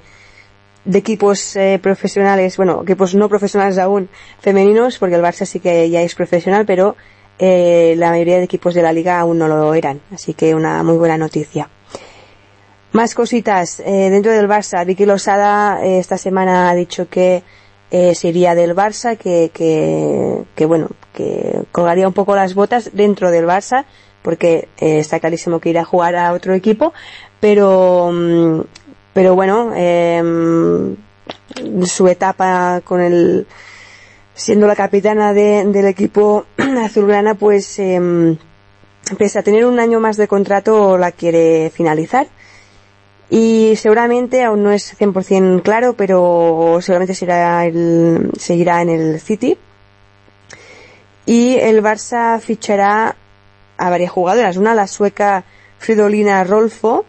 [SPEAKER 9] de equipos eh, profesionales, bueno, equipos no profesionales aún femeninos, porque el Barça sí que ya es profesional, pero eh, la mayoría de equipos de la liga aún no lo eran. Así que una muy buena noticia. Más cositas. Eh, dentro del Barça, Vicky Losada eh, esta semana ha dicho que eh, se iría del Barça, que, que, que, bueno, que colgaría un poco las botas dentro del Barça, porque eh, está clarísimo que irá a jugar a otro equipo, pero, mm, pero bueno, eh, su etapa con el, siendo la capitana de- del equipo azulgrana, pues, eh, pese a tener un año más de contrato, la quiere finalizar. Y seguramente aún no es 100% claro, pero seguramente será el, seguirá en el City. Y el Barça fichará a varias jugadoras. Una, la sueca Fridolina Rolfo,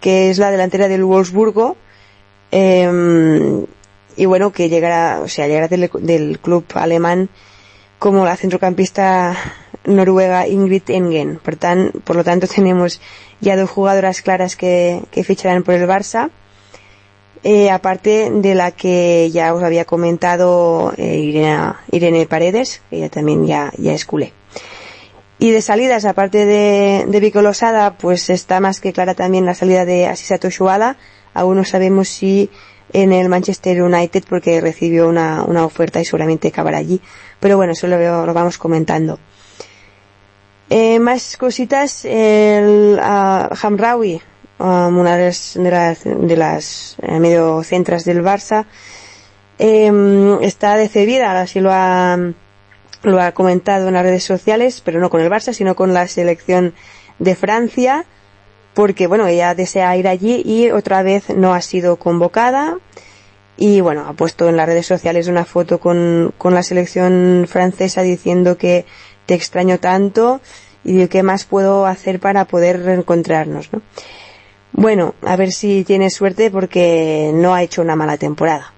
[SPEAKER 9] que es la delantera del Wolfsburgo. eh, y bueno, que llegará, o sea, llegará del, club alemán como la centrocampista noruega Ingrid Engen. Por, tan- por lo tanto, tenemos ya dos jugadoras claras que, que ficharán por el Barça. Eh, aparte de la que ya os había comentado eh, Irene, Irene Paredes, que ella también ya, ya es culé. Y de salidas, aparte de, de Vico Losada, pues está más que clara también la salida de Asisa Toshuala. Aún no sabemos si en el Manchester United porque recibió una, una oferta y seguramente acabará allí. Pero bueno, eso lo, veo- lo vamos comentando. Eh, más cositas, el ah, Hamraoui, um, una de las, de las, de las eh, mediocentras del Barça, em, está decidida, así lo ha, lo ha comentado en las redes sociales, pero no con el Barça, sino con la selección de Francia, porque bueno, ella desea ir allí y otra vez no ha sido convocada. Y bueno, ha puesto en las redes sociales una foto con, con la selección francesa diciendo que te extraño tanto y qué más puedo hacer para poder reencontrarnos, ¿no? Bueno, a ver si tiene suerte porque no ha hecho una mala temporada.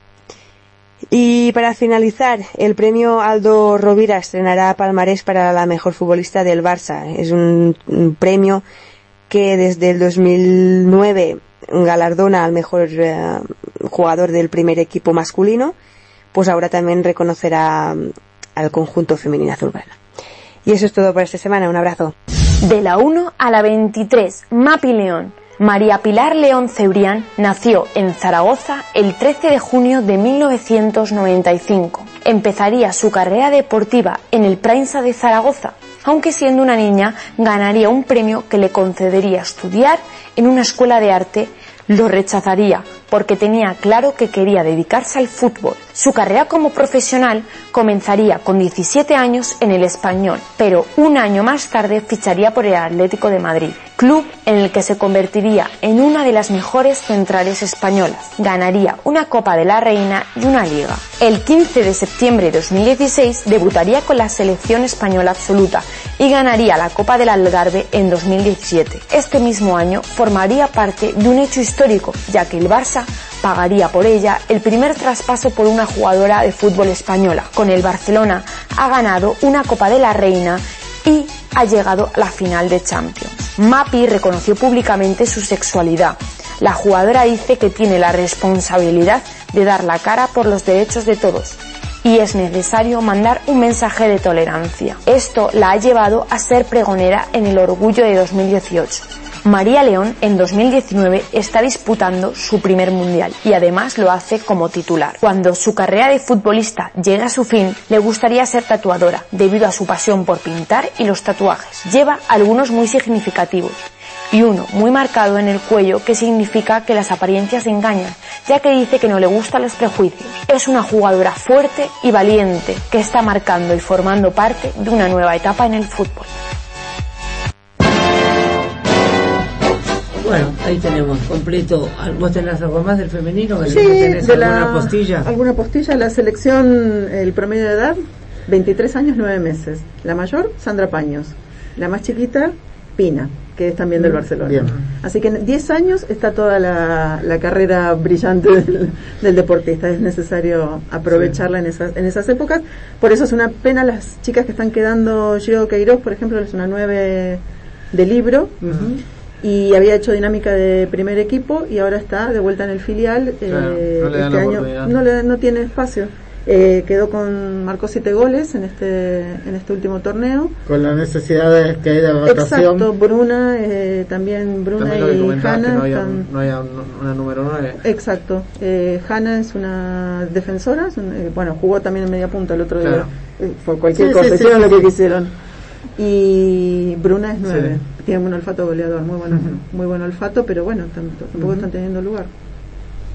[SPEAKER 9] Y para finalizar, el premio Aldo Rovira estrenará palmarés para la mejor futbolista del Barça. Es un premio que desde el 2009 galardona al mejor eh, jugador del primer equipo masculino, pues ahora también reconocerá mm, al conjunto femenino azulgrana. Y eso es todo por esta semana. Un abrazo.
[SPEAKER 10] De la 1 a la 23, Mapi León. María Pilar León Cebrián nació en Zaragoza el 13 de junio de 1995. Empezaría su carrera deportiva en el Prensa de Zaragoza, aunque siendo una niña ganaría un premio que le concedería estudiar en una escuela de arte lo rechazaría porque tenía claro que quería dedicarse al fútbol. Su carrera como profesional comenzaría con 17 años en el español, pero un año más tarde ficharía por el Atlético de Madrid, club en el que se convertiría en una de las mejores centrales españolas. Ganaría una Copa de la Reina y una Liga. El 15 de septiembre de 2016 debutaría con la selección española absoluta y ganaría la Copa del Algarve en 2017. Este mismo año formaría parte de un hecho histórico, ya que el Barça pagaría por ella el primer traspaso por una jugadora de fútbol española. Con el Barcelona ha ganado una Copa de la Reina y ha llegado a la final de Champions. Mapi reconoció públicamente su sexualidad. La jugadora dice que tiene la responsabilidad de dar la cara por los derechos de todos y es necesario mandar un mensaje de tolerancia. Esto la ha llevado a ser pregonera en el Orgullo de 2018. María León en 2019 está disputando su primer mundial y además lo hace como titular. Cuando su carrera de futbolista llega a su fin, le gustaría ser tatuadora debido a su pasión por pintar y los tatuajes. Lleva algunos muy significativos y uno muy marcado en el cuello que significa que las apariencias engañan, ya que dice que no le gustan los prejuicios. Es una jugadora fuerte y valiente que está marcando y formando parte de una nueva etapa en el fútbol.
[SPEAKER 1] Bueno, ahí tenemos completo. ¿Vos tenés algo más del femenino?
[SPEAKER 5] Sí,
[SPEAKER 1] ¿Tenés
[SPEAKER 5] de
[SPEAKER 1] alguna
[SPEAKER 5] la,
[SPEAKER 1] postilla?
[SPEAKER 5] ¿Alguna postilla? La selección, el promedio de edad, 23 años, 9 meses. La mayor, Sandra Paños. La más chiquita, Pina, que es también del Barcelona.
[SPEAKER 2] Bien.
[SPEAKER 5] Así que en 10 años está toda la, la carrera brillante del, del deportista. Es necesario aprovecharla en, esas, en esas épocas. Por eso es una pena las chicas que están quedando. Gio Queiroz, por ejemplo, es una 9 de libro. Y había hecho dinámica de primer equipo y ahora está de vuelta en el filial.
[SPEAKER 3] Claro,
[SPEAKER 5] eh,
[SPEAKER 3] no le
[SPEAKER 5] este año no, le, no tiene espacio. Eh, quedó con marcó siete goles en este en este último torneo
[SPEAKER 2] Con la necesidad de que haya rotación.
[SPEAKER 5] Exacto, Bruna, eh, también Bruna
[SPEAKER 3] También lo que
[SPEAKER 5] y Hanna
[SPEAKER 3] no había,
[SPEAKER 5] están-
[SPEAKER 3] no había un- una número 9.
[SPEAKER 5] Exacto. Eh, Hanna es una defensora, es un- eh, bueno, jugó también en media punta el otro
[SPEAKER 3] Claro.
[SPEAKER 5] día. Eh, fue cualquier
[SPEAKER 2] Sí,
[SPEAKER 5] cosa,
[SPEAKER 2] sí, sí,
[SPEAKER 5] hicieron
[SPEAKER 2] sí,
[SPEAKER 5] lo que quisieron. Y Bruna es nueve.
[SPEAKER 3] Sí.
[SPEAKER 5] Tiene un olfato goleador, muy bueno, muy buen olfato, pero bueno, tam- tampoco están teniendo lugar.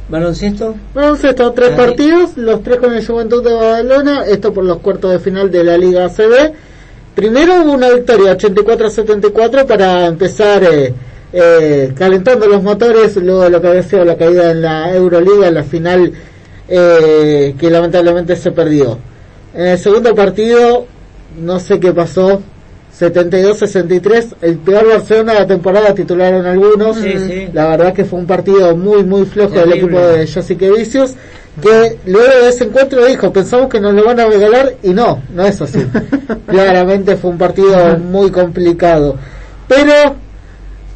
[SPEAKER 1] ¿Baloncesto?
[SPEAKER 2] Baloncesto, tres
[SPEAKER 1] Ahí.
[SPEAKER 2] partidos, los tres con el Juventud de Badalona, esto por los cuartos de final de la Liga ACB. Primero hubo una victoria 84-74 para empezar eh, eh, calentando los motores luego de lo que había sido la caída en la Euroliga, en la final eh, que lamentablemente se perdió. En el segundo partido, no sé qué pasó, 72-63, el peor Barcelona de la temporada titularon algunos.
[SPEAKER 1] Sí, sí.
[SPEAKER 2] La verdad que fue un partido muy, muy flojo del equipo de Jessica Vicios, que luego de ese encuentro dijo, pensamos que nos lo van a regalar y no, no es así. Claramente fue un partido muy complicado. Pero,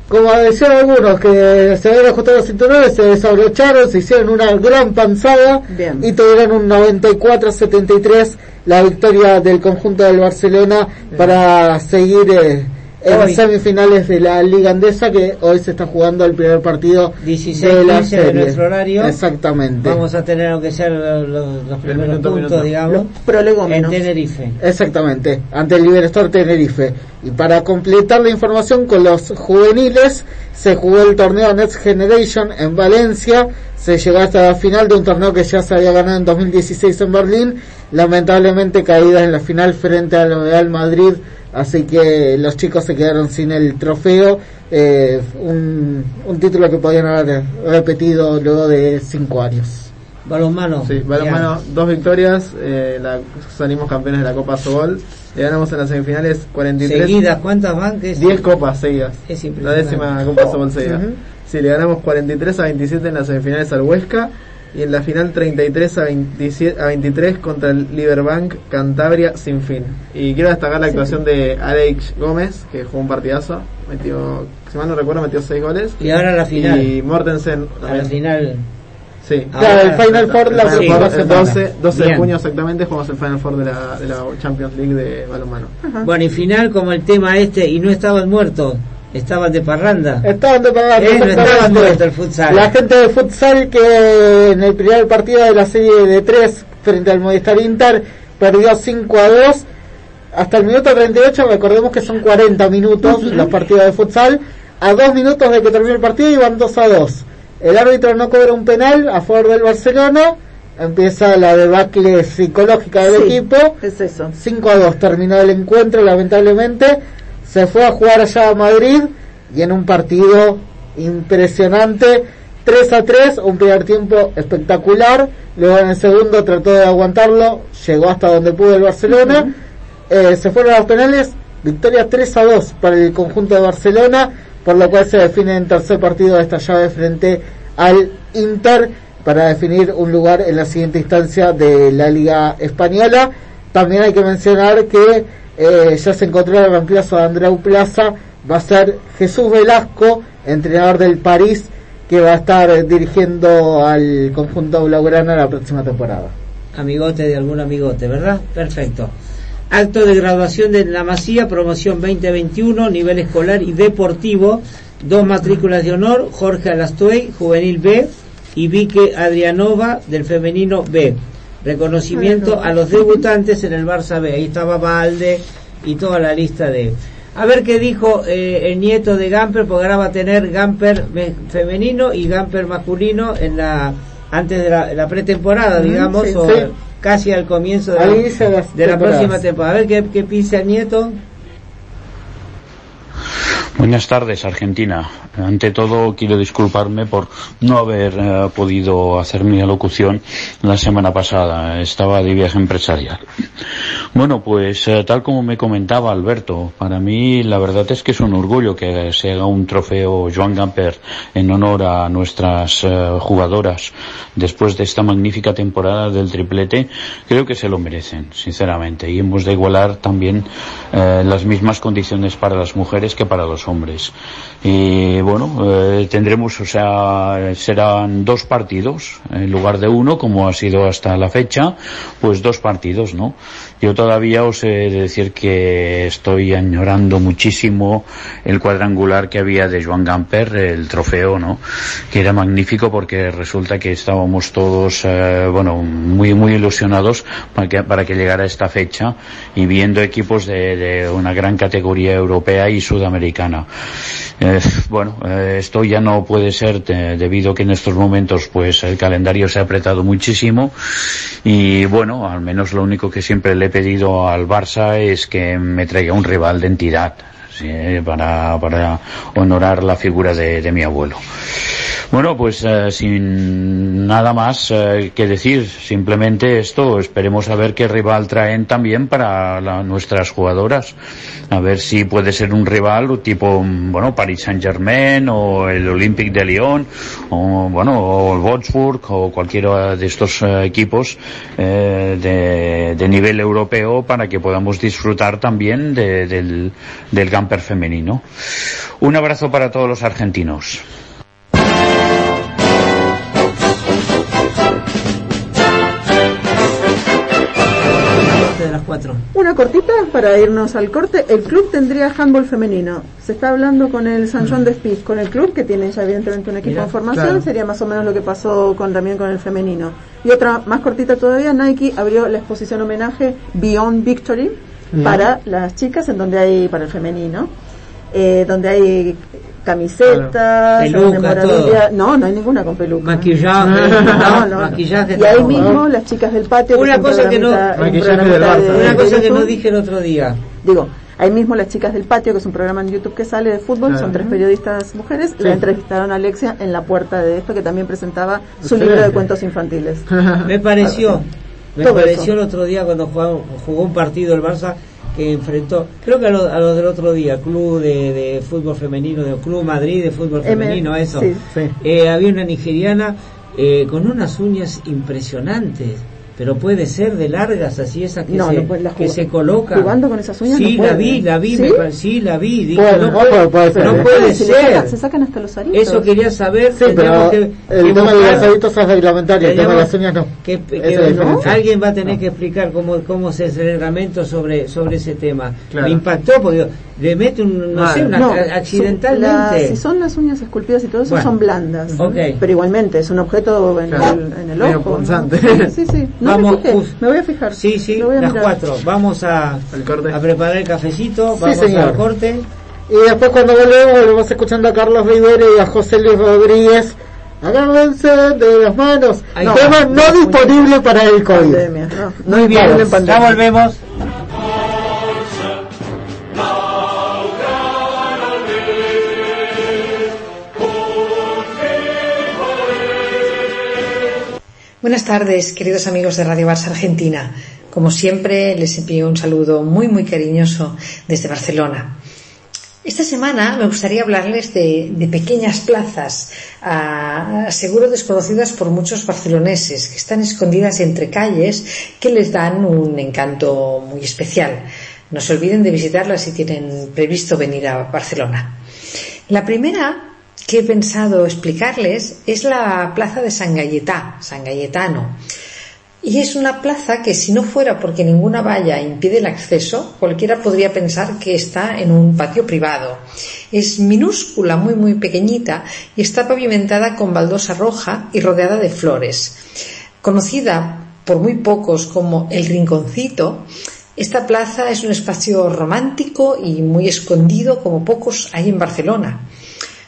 [SPEAKER 2] como decían algunos que se habían ajustado los cinturones, se desabrocharon, se hicieron una gran panzada
[SPEAKER 5] Bien.
[SPEAKER 2] y tuvieron un 94-73 la victoria del conjunto del Barcelona para seguir eh, en
[SPEAKER 1] Hoy.
[SPEAKER 2] semifinales de la Liga Andesa que hoy se está jugando el primer partido
[SPEAKER 1] 16
[SPEAKER 2] de la
[SPEAKER 1] 15 de
[SPEAKER 2] serie.
[SPEAKER 1] nuestro horario.
[SPEAKER 2] Exactamente.
[SPEAKER 1] Vamos a tener, aunque sean los, los- los primeros
[SPEAKER 3] minuto
[SPEAKER 1] puntos,
[SPEAKER 3] minuto.
[SPEAKER 1] digamos,
[SPEAKER 5] Los prolegómenos.
[SPEAKER 1] en Tenerife.
[SPEAKER 2] Exactamente, ante el Liberstar Tenerife. Y para completar la información con los juveniles, se jugó el torneo Next Generation en Valencia, se llegó hasta la final de un torneo que ya se había ganado en 2016 en Berlín, lamentablemente caída en la final frente al Real Madrid, así que los chicos se quedaron sin el trofeo, eh, un, un título que podían haber repetido luego de cinco años.
[SPEAKER 1] Balonmano.
[SPEAKER 3] Sí, balonmano, dos victorias, eh, la, salimos campeones de la Copa Sobol, le ganamos en las semifinales 43,
[SPEAKER 1] Seguidas, ¿cuántas van? Que es-
[SPEAKER 3] 10 copas seguidas,
[SPEAKER 1] Es
[SPEAKER 3] la décima Copa Sobol seguida.
[SPEAKER 2] Ujú.
[SPEAKER 3] Sí, le ganamos 43 a 27 en las semifinales al Huesca y en la final 33 a, 27, a 23 contra el Liberbank Cantabria sin fin. Y quiero destacar la actuación de Alex Gómez, que jugó un partidazo, metió, si mal no recuerdo, metió 6 goles.
[SPEAKER 1] Y ahora la final.
[SPEAKER 3] Y
[SPEAKER 1] a
[SPEAKER 3] Mortensen
[SPEAKER 1] la
[SPEAKER 3] también.
[SPEAKER 1] final.
[SPEAKER 3] Sí.
[SPEAKER 1] Ah,
[SPEAKER 2] Claro, el Final Four la
[SPEAKER 1] Sí,
[SPEAKER 2] próxima
[SPEAKER 3] Final Four, el
[SPEAKER 2] semana.
[SPEAKER 3] 12, 12 de junio exactamente jugamos el Final Four de la, de la Champions League de balonmano.
[SPEAKER 1] Bueno, y final como el tema este, y no estaban muertos, estaban de parranda.
[SPEAKER 2] Estaban de pagar,
[SPEAKER 1] Eh, no estaba
[SPEAKER 2] exactamente.
[SPEAKER 1] muerto el futsal.
[SPEAKER 2] La gente de futsal que en el primer partido de la serie de 3 frente al Movistar Inter perdió 5 a 2. Hasta el minuto 38, recordemos que son 40 minutos los partidos de futsal. A 2 minutos de que termine el partido iban 2 a 2. El árbitro no cobra un penal a favor del Barcelona. Empieza la debacle psicológica del
[SPEAKER 5] Sí.
[SPEAKER 2] equipo.
[SPEAKER 5] Es eso.
[SPEAKER 2] 5 a 2 terminó el encuentro, lamentablemente. Se fue a jugar allá a Madrid y en un partido impresionante. 3 a 3, un primer tiempo espectacular. Luego en el segundo trató de aguantarlo, llegó hasta donde pudo el Barcelona. Eh, se fueron a los penales, victoria 3 a 2 para el conjunto de Barcelona, por lo cual se define en tercer partido de esta llave frente al Inter para definir un lugar en la siguiente instancia de la Liga Española. También hay que mencionar que eh, ya se encontró el reemplazo de Andreu Plaza, va a ser Jesús Velasco, entrenador del París, que va a estar dirigiendo al conjunto blaugrana la próxima temporada.
[SPEAKER 1] Amigote de algún amigote, ¿verdad? Perfecto. Acto de graduación de la Masía, promoción 2021, nivel escolar y deportivo. Dos matrículas de honor, Jorge Alastuey, juvenil B, y Vique Adrianova, del femenino B. Reconocimiento a los debutantes en el Barça B. Ahí estaba Valde y toda la lista de... A ver qué dijo eh, el nieto de Gamper, porque ahora va a tener Gamper me- femenino y Gamper masculino en la antes de la, la pretemporada, digamos,
[SPEAKER 2] sí,
[SPEAKER 1] o
[SPEAKER 2] sí.
[SPEAKER 1] casi al comienzo de, la,
[SPEAKER 2] de
[SPEAKER 1] próxima temporada. A ver qué, qué piensa el nieto.
[SPEAKER 11] Buenas tardes, Argentina. Ante todo, quiero disculparme por no haber eh, podido hacer mi alocución la semana pasada. Estaba de viaje empresarial. Bueno, pues eh, tal como me comentaba Alberto, para mí la verdad es que es un orgullo que se haga un trofeo Joan Gamper en honor a nuestras eh, jugadoras después de esta magnífica temporada del triplete. Creo que se lo merecen, sinceramente, y hemos de igualar también eh, las mismas condiciones para las mujeres que para los hombres. Y bueno, eh, tendremos, o sea, serán dos partidos en lugar de uno, como ha sido hasta la fecha, pues dos partidos, ¿no? Yo todavía os he de decir que estoy añorando muchísimo el cuadrangular que había de Joan Gamper, el trofeo, ¿no? Que era magnífico porque resulta que estábamos todos, eh, bueno, muy, muy ilusionados para que, para que llegara esta fecha y viendo equipos de, de una gran categoría europea y sudamericana. Eh, bueno, eh, esto ya no puede ser debido a que en estos momentos pues el calendario se ha apretado muchísimo. Y bueno, al menos lo único que siempre le he pedido al Barça es que me traiga un rival de entidad sí, para, para honorar la figura de, mi abuelo. Bueno, pues eh, sin nada más eh, que decir, simplemente esto, esperemos a ver qué rival traen también para la- nuestras jugadoras. A ver si puede ser un rival tipo, bueno, Paris Saint Germain o el Olympique de Lyon o, bueno, o el Wolfsburg o cualquiera de estos eh, equipos eh, de, de nivel europeo para que podamos disfrutar también de- del, del camper femenino. Un abrazo para todos los argentinos.
[SPEAKER 1] de las cuatro.
[SPEAKER 5] Una cortita para irnos al corte. El club tendría handball femenino. Se está hablando con el San Juan de Spiz, con el club que tiene ya evidentemente un equipo
[SPEAKER 1] Mira,
[SPEAKER 5] en formación.
[SPEAKER 1] claro.
[SPEAKER 5] Sería más o menos lo que pasó con también con el femenino. Y otra más cortita todavía, Nike abrió la exposición homenaje Beyond Victory Para las chicas, en donde hay para el femenino, eh, donde hay camisetas,
[SPEAKER 1] Claro. Peluca,
[SPEAKER 5] memorabilia. No, no hay ninguna con peluca.
[SPEAKER 1] Maquillaje,
[SPEAKER 5] no, no.
[SPEAKER 1] maquillaje
[SPEAKER 5] Y ahí
[SPEAKER 1] todo.
[SPEAKER 5] mismo las chicas del patio.
[SPEAKER 1] Una cosa que no- del
[SPEAKER 5] de-
[SPEAKER 1] Una cosa
[SPEAKER 5] de
[SPEAKER 1] que no dije el otro día.
[SPEAKER 5] Digo, ahí mismo las chicas del patio, que es un programa en YouTube que sale de fútbol,
[SPEAKER 1] Claro.
[SPEAKER 5] son tres periodistas mujeres,
[SPEAKER 1] Sí.
[SPEAKER 5] la entrevistaron a Alexia en la puerta de esto, que también presentaba su
[SPEAKER 1] Excelente.
[SPEAKER 5] libro de cuentos infantiles.
[SPEAKER 1] Me pareció, me
[SPEAKER 5] Todo
[SPEAKER 1] pareció
[SPEAKER 5] eso.
[SPEAKER 1] el otro día cuando jugó, jugó un partido el Barça que enfrentó, creo que a lo, a lo del otro día, Club de, de Fútbol Femenino, de Club Madrid de Fútbol Femenino, eso.
[SPEAKER 5] sí.
[SPEAKER 1] Eh, había una nigeriana eh, con unas uñas impresionantes. Pero puede ser de largas, así esas que,
[SPEAKER 5] No,
[SPEAKER 1] se,
[SPEAKER 5] no puede-
[SPEAKER 1] que se colocan.
[SPEAKER 5] jugando con esas uñas
[SPEAKER 1] Sí,
[SPEAKER 5] no
[SPEAKER 1] la vi, la vi,
[SPEAKER 5] ¿Sí?
[SPEAKER 1] me sí, la vi. Dije, no
[SPEAKER 2] no,
[SPEAKER 1] puede,
[SPEAKER 2] puede- ser.
[SPEAKER 1] no puede
[SPEAKER 5] Se,
[SPEAKER 1] ser.
[SPEAKER 5] sacan- se sacan hasta los aritos.
[SPEAKER 1] Eso quería saber.
[SPEAKER 2] Sí, pero
[SPEAKER 1] que-
[SPEAKER 2] el tema de los hábitos es reglamentario, el tema de las uñas no.
[SPEAKER 1] que, que-
[SPEAKER 2] Esa es la diferencia.
[SPEAKER 1] alguien va a tener que explicar cómo, cómo se hace el reglamento sobre, sobre ese tema.
[SPEAKER 3] Claro.
[SPEAKER 1] Me impactó porque le mete un, no sé, una,
[SPEAKER 5] No,
[SPEAKER 1] accidentalmente.
[SPEAKER 5] son- la- si son las uñas esculpidas y todo eso,
[SPEAKER 1] Bueno.
[SPEAKER 5] son blandas.
[SPEAKER 1] Ok.
[SPEAKER 5] Pero igualmente, es un objeto en,
[SPEAKER 3] Claro.
[SPEAKER 5] el, en el ojo. ¿no?
[SPEAKER 3] punzante.
[SPEAKER 5] Sí, sí. No
[SPEAKER 1] Vamos,
[SPEAKER 5] me fijé. Me voy a fijar.
[SPEAKER 1] Sí, sí,
[SPEAKER 5] Lo voy a
[SPEAKER 1] las
[SPEAKER 5] mirar.
[SPEAKER 1] cuatro. Vamos a, a preparar el cafecito, vamos
[SPEAKER 2] señor.
[SPEAKER 1] al corte.
[SPEAKER 2] Y después cuando volvemos, volvemos escuchando a Carlos Rivera y a José Luis Rodríguez. Agárrense de las manos. Tema
[SPEAKER 1] está.
[SPEAKER 2] no disponible para el COVID.
[SPEAKER 5] Pandemia, no. No
[SPEAKER 1] Muy bien, ya volvemos.
[SPEAKER 12] Buenas tardes, queridos amigos de Radio Barça Argentina. Como siempre, les envío un saludo muy, muy cariñoso desde Barcelona. Esta semana me gustaría hablarles de, pequeñas plazas, seguro desconocidas por muchos barceloneses, que están escondidas entre calles que les dan un encanto muy especial. No se olviden de visitarlas si tienen previsto venir a Barcelona. La primera que he pensado explicarles es la plaza de San Galletá, San Galletano. Y es una plaza que si no fuera porque ninguna valla impide el acceso, cualquiera podría pensar que está en un patio privado. Es minúscula, muy muy pequeñita y está pavimentada con baldosa roja y rodeada de flores. Conocida por muy pocos como el Rinconcito, esta plaza es un espacio romántico y muy escondido como pocos hay en Barcelona.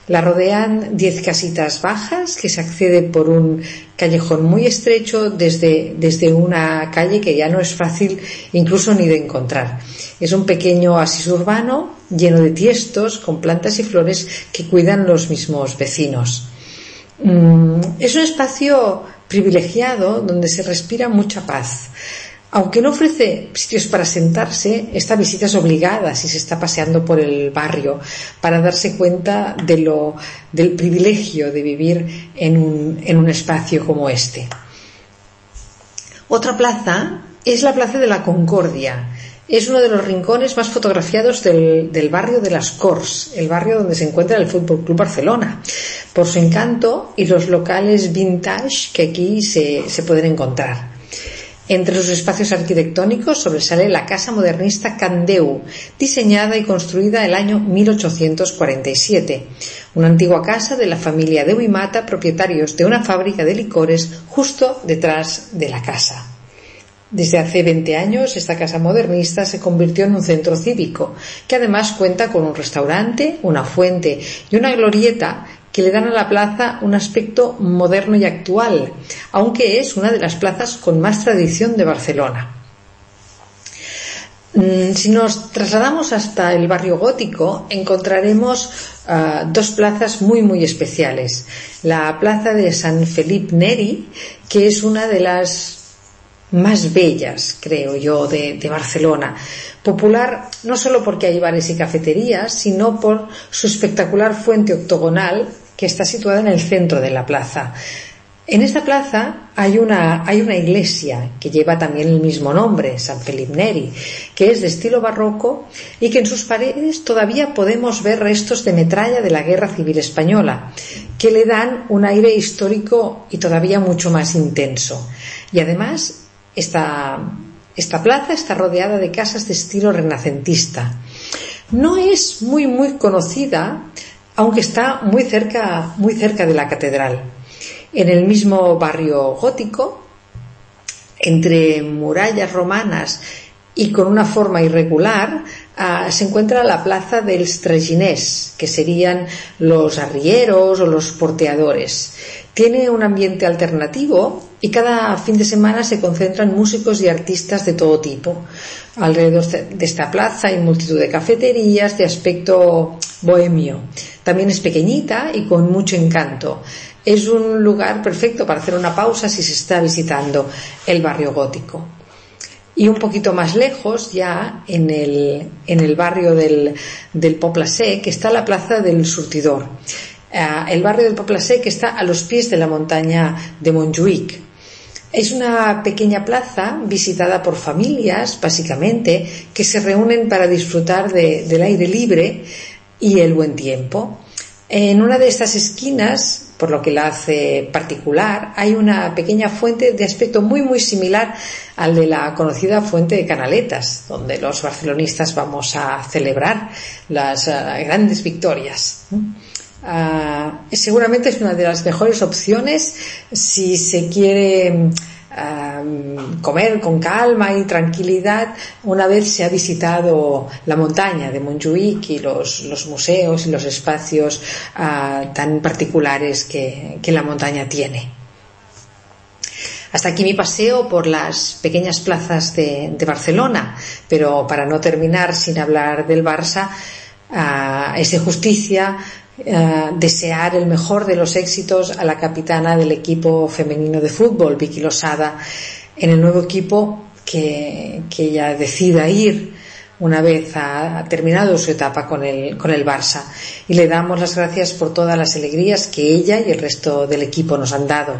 [SPEAKER 12] La rodean diez casitas bajas que se accede por un callejón muy estrecho desde, desde una calle que ya no es fácil incluso ni de encontrar. Es un pequeño oasis urbano lleno de tiestos con plantas y flores que cuidan los mismos vecinos. Mm, es un espacio privilegiado donde se respira mucha paz. Aunque no ofrece sitios para sentarse, esta visita es obligada si se está paseando por el barrio para darse cuenta del privilegio de vivir en un, espacio como este. Otra plaza es la Plaza de la Concordia. Es uno de los rincones más fotografiados del, barrio de las Corts, el barrio donde se encuentra el Fútbol Club Barcelona, por su encanto y los locales vintage que aquí se pueden encontrar. Entre sus espacios arquitectónicos sobresale la casa modernista Candeu, diseñada y construida el año 1847, una antigua casa de la familia Deu y Mata, propietarios de una fábrica de licores justo detrás de la casa. Desde hace 20 años, esta casa modernista se convirtió en un centro cívico, que además cuenta con un restaurante, una fuente y una glorieta que le dan a la plaza un aspecto moderno y actual, aunque es una de las plazas con más tradición de Barcelona. Mm, Si nos trasladamos hasta el barrio gótico, encontraremos ah, dos plazas muy muy especiales. La plaza de San Felip Neri, que es una de las más bellas, creo yo, de, Barcelona. Popular no solo porque hay bares y cafeterías, sino por su espectacular fuente octogonal que está situada en el centro de la plaza. En esta plaza hay una, hay una iglesia que lleva también el mismo nombre, San Felipe Neri, que es de estilo barroco y que en sus paredes todavía podemos ver restos de metralla de la Guerra Civil Española, que le dan un aire histórico y todavía mucho más intenso. Y además, esta, esta plaza está rodeada de casas de estilo renacentista. No es muy muy conocida, aunque está muy cerca, muy cerca de la catedral. En el mismo barrio gótico, entre murallas romanas y con una forma irregular, ah, se encuentra la plaza del Traginers, que serían los arrieros o los porteadores. Tiene un ambiente alternativo y cada fin de semana se concentran músicos y artistas de todo tipo. Alrededor de esta plaza hay multitud de cafeterías de aspecto bohemio. También es pequeñita y con mucho encanto. Es un lugar perfecto para hacer una pausa si se está visitando el barrio gótico. Y un poquito más lejos, ya en el, en el barrio del, del Sec, está la plaza del Surtidor. Ah, el barrio del Poble Sec está a los pies de la montaña de Montjuïc. Es una pequeña plaza visitada por familias, básicamente, que se reúnen para disfrutar de- del aire libre y el buen tiempo. En una de estas esquinas, por lo que la hace particular, hay una pequeña fuente de aspecto muy muy similar al de la conocida fuente de Canaletas, donde los barcelonistas vamos a celebrar las ah, grandes victorias. Ah, seguramente es una de las mejores opciones si se quiere ah, comer con calma y tranquilidad una vez se ha visitado la montaña de Montjuïc y los, museos y los espacios ah, tan particulares que, que la montaña tiene. Hasta aquí mi paseo por las pequeñas plazas de, Barcelona, pero para no terminar sin hablar del Barça, ah, es justicia ah, desear el mejor de los éxitos a la capitana del equipo femenino de fútbol, Vicky Losada, en el nuevo equipo que, que ella decida ir una vez ha, terminado su etapa con el, con el Barça. Y le damos las gracias por todas las alegrías que ella y el resto del equipo nos han dado.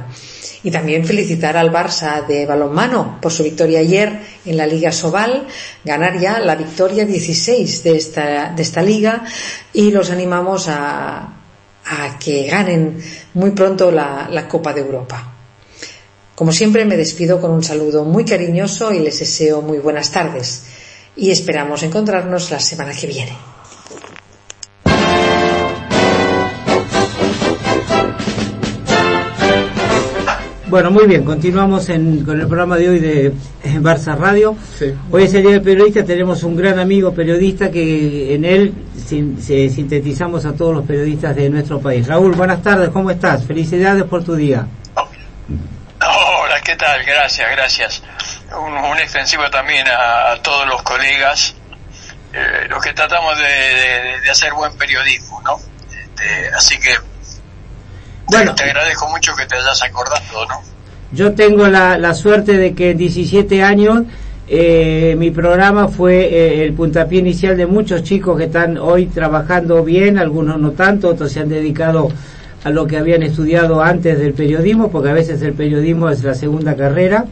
[SPEAKER 12] Y también felicitar al Barça de balonmano por su victoria ayer en la Liga Sobal, ganar ya la victoria 16 de esta, de esta liga y los animamos a, a que ganen muy pronto la, la Copa de Europa. Como siempre me despido con un saludo muy cariñoso y les deseo muy buenas tardes y esperamos encontrarnos la semana que viene.
[SPEAKER 1] Bueno, muy bien, continuamos en- con el programa de hoy de Barça Radio. Hoy es el Día del Periodista, tenemos un gran amigo periodista que en él sin- se- sintetizamos a todos los periodistas de nuestro país. Raúl, buenas tardes, ¿cómo estás? Felicidades por tu día.
[SPEAKER 13] Hola, ¿qué tal? Gracias, gracias. Un, un extensivo también a, a todos los colegas, eh, los que tratamos de, de- de hacer buen periodismo, ¿no? Este, así que
[SPEAKER 1] Bueno.
[SPEAKER 13] te agradezco mucho que te hayas acordado, ¿no?
[SPEAKER 1] yo tengo la, la suerte de que en 17 años eh, mi programa fue eh, el puntapié inicial de muchos chicos que están hoy trabajando bien, algunos no tanto, otros se han dedicado a lo que habían estudiado antes del periodismo, porque a veces el periodismo es la segunda carrera,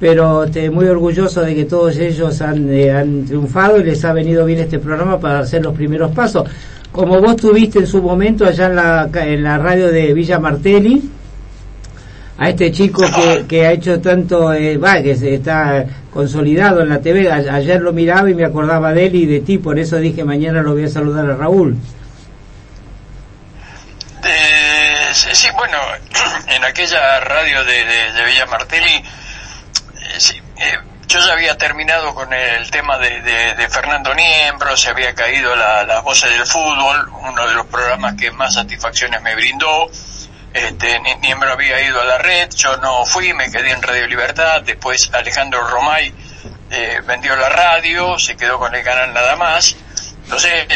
[SPEAKER 1] pero estoy muy orgulloso de que todos ellos han, eh, han triunfado y les ha venido bien este programa para hacer los primeros pasos. Como vos tuviste en su momento allá en la, en la radio de Villa Martelli, a este chico que, que ha hecho tanto, eh, que está consolidado en la TV, A- ayer lo miraba y me acordaba de él y de ti, por eso dije mañana lo voy a saludar a Raúl.
[SPEAKER 13] Eh, sí, bueno, en aquella radio de, de, de Villa Martelli, eh, yo ya había terminado con el tema de, de- de Fernando Niembro, se había caído la, las voces del fútbol, uno de los programas que más satisfacciones me brindó. Este, Ni- Niembro había ido a la red, yo no fui, me quedé en Radio Libertad, después Alejandro Romay eh, vendió la radio, se quedó con el canal nada más. Entonces,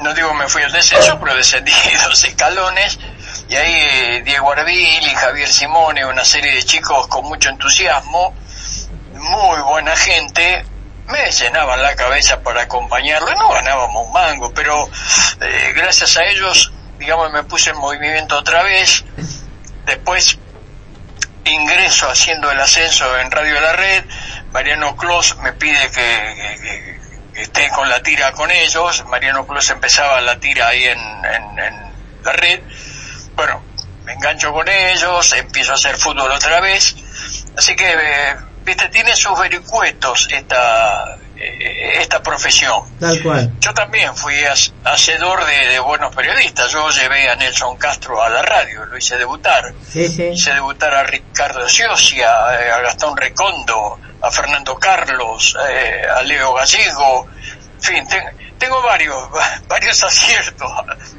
[SPEAKER 13] no digo me fui al descenso, pero descendí dos escalones y ahí eh, Diego Arbil y Javier Simone, una serie de chicos con mucho entusiasmo, muy buena gente, me llenaban la cabeza para acompañarlo, no ganábamos un mango, pero eh, gracias a ellos, digamos, me puse en movimiento otra vez, después ingreso haciendo el ascenso en Radio La Red, Mariano Clos me pide que, esté con la tira con ellos, Mariano Clos empezaba la tira ahí en la red, bueno, me engancho con ellos, empiezo a hacer fútbol otra vez, así que, eh, viste, tiene sus vericuetos esta, eh, esta profesión.
[SPEAKER 1] Tal cual.
[SPEAKER 13] Yo también fui hacedor de, de buenos periodistas. Yo llevé a Nelson Castro a la radio, lo hice debutar.
[SPEAKER 1] Sí, sí.
[SPEAKER 13] Hice debutar a Ricardo Ciocia, eh, a Gastón Recondo, a Fernando Carlos, eh, a Leo Gallego. Fin, te- tengo varios, varios aciertos.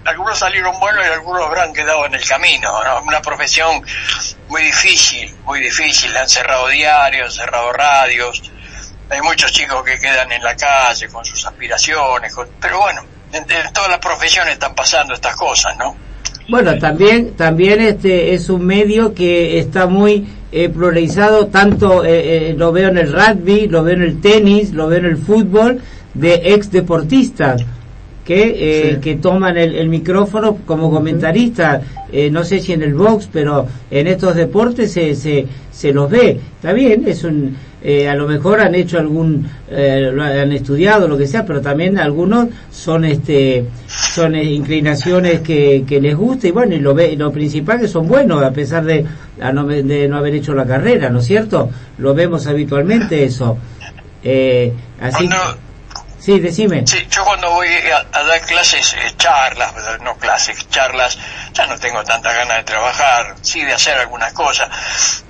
[SPEAKER 13] Algunos salieron buenos y algunos habrán quedado en el camino. ¿no? Una profesión muy difícil, muy difícil. Han cerrado diarios, han cerrado radios. Hay muchos chicos que quedan en la calle con sus aspiraciones, pero bueno, en, en todas las profesiones están pasando estas cosas, ¿no?
[SPEAKER 1] Bueno, también, también este es un medio que está muy eh, pluralizado, tanto eh, eh, lo veo en el rugby, lo veo en el tenis, lo veo en el fútbol, de ex deportistas que, eh,
[SPEAKER 3] Sí.
[SPEAKER 1] que toman el, el micrófono como comentaristas, eh, no sé si en el box, pero en estos deportes se, se, se los ve. Está bien, es un, eh, a lo mejor han hecho algún, eh, lo han estudiado, lo que sea, pero también algunos son este, son inclinaciones que, que les gusta y bueno, y lo, ve, lo principal que son buenos a pesar de, a no, de no haber hecho la carrera, ¿no es cierto? Lo vemos habitualmente eso. Eh, así
[SPEAKER 13] Cuando-
[SPEAKER 1] Sí, decime.
[SPEAKER 13] Sí, yo cuando voy a, a dar clases, eh, charlas, no clases, charlas, ya no tengo tanta ganas de trabajar, sí de hacer algunas cosas.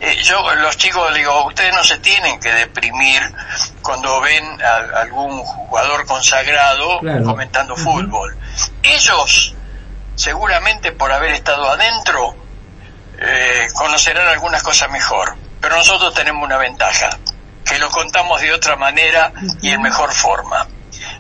[SPEAKER 13] Eh, yo los chicos les digo, ustedes no se tienen que deprimir cuando ven a algún jugador consagrado
[SPEAKER 1] Claro.
[SPEAKER 13] comentando fútbol. Ellos, seguramente por haber estado adentro, eh, conocerán algunas cosas mejor. Pero nosotros tenemos una ventaja, que lo contamos de otra manera y en mejor forma.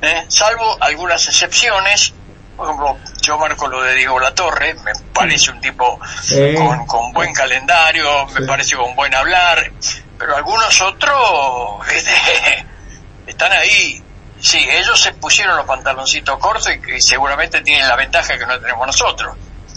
[SPEAKER 13] ¿Eh? Salvo algunas excepciones, por ejemplo, yo marco lo de Diego Latorre, me parece un tipo
[SPEAKER 1] Sí.
[SPEAKER 13] con, con buen calendario, me parece con buen hablar, pero algunos otros este, están ahí. Sí, ellos se pusieron los pantaloncitos cortos y, y seguramente tienen la ventaja que no tenemos nosotros,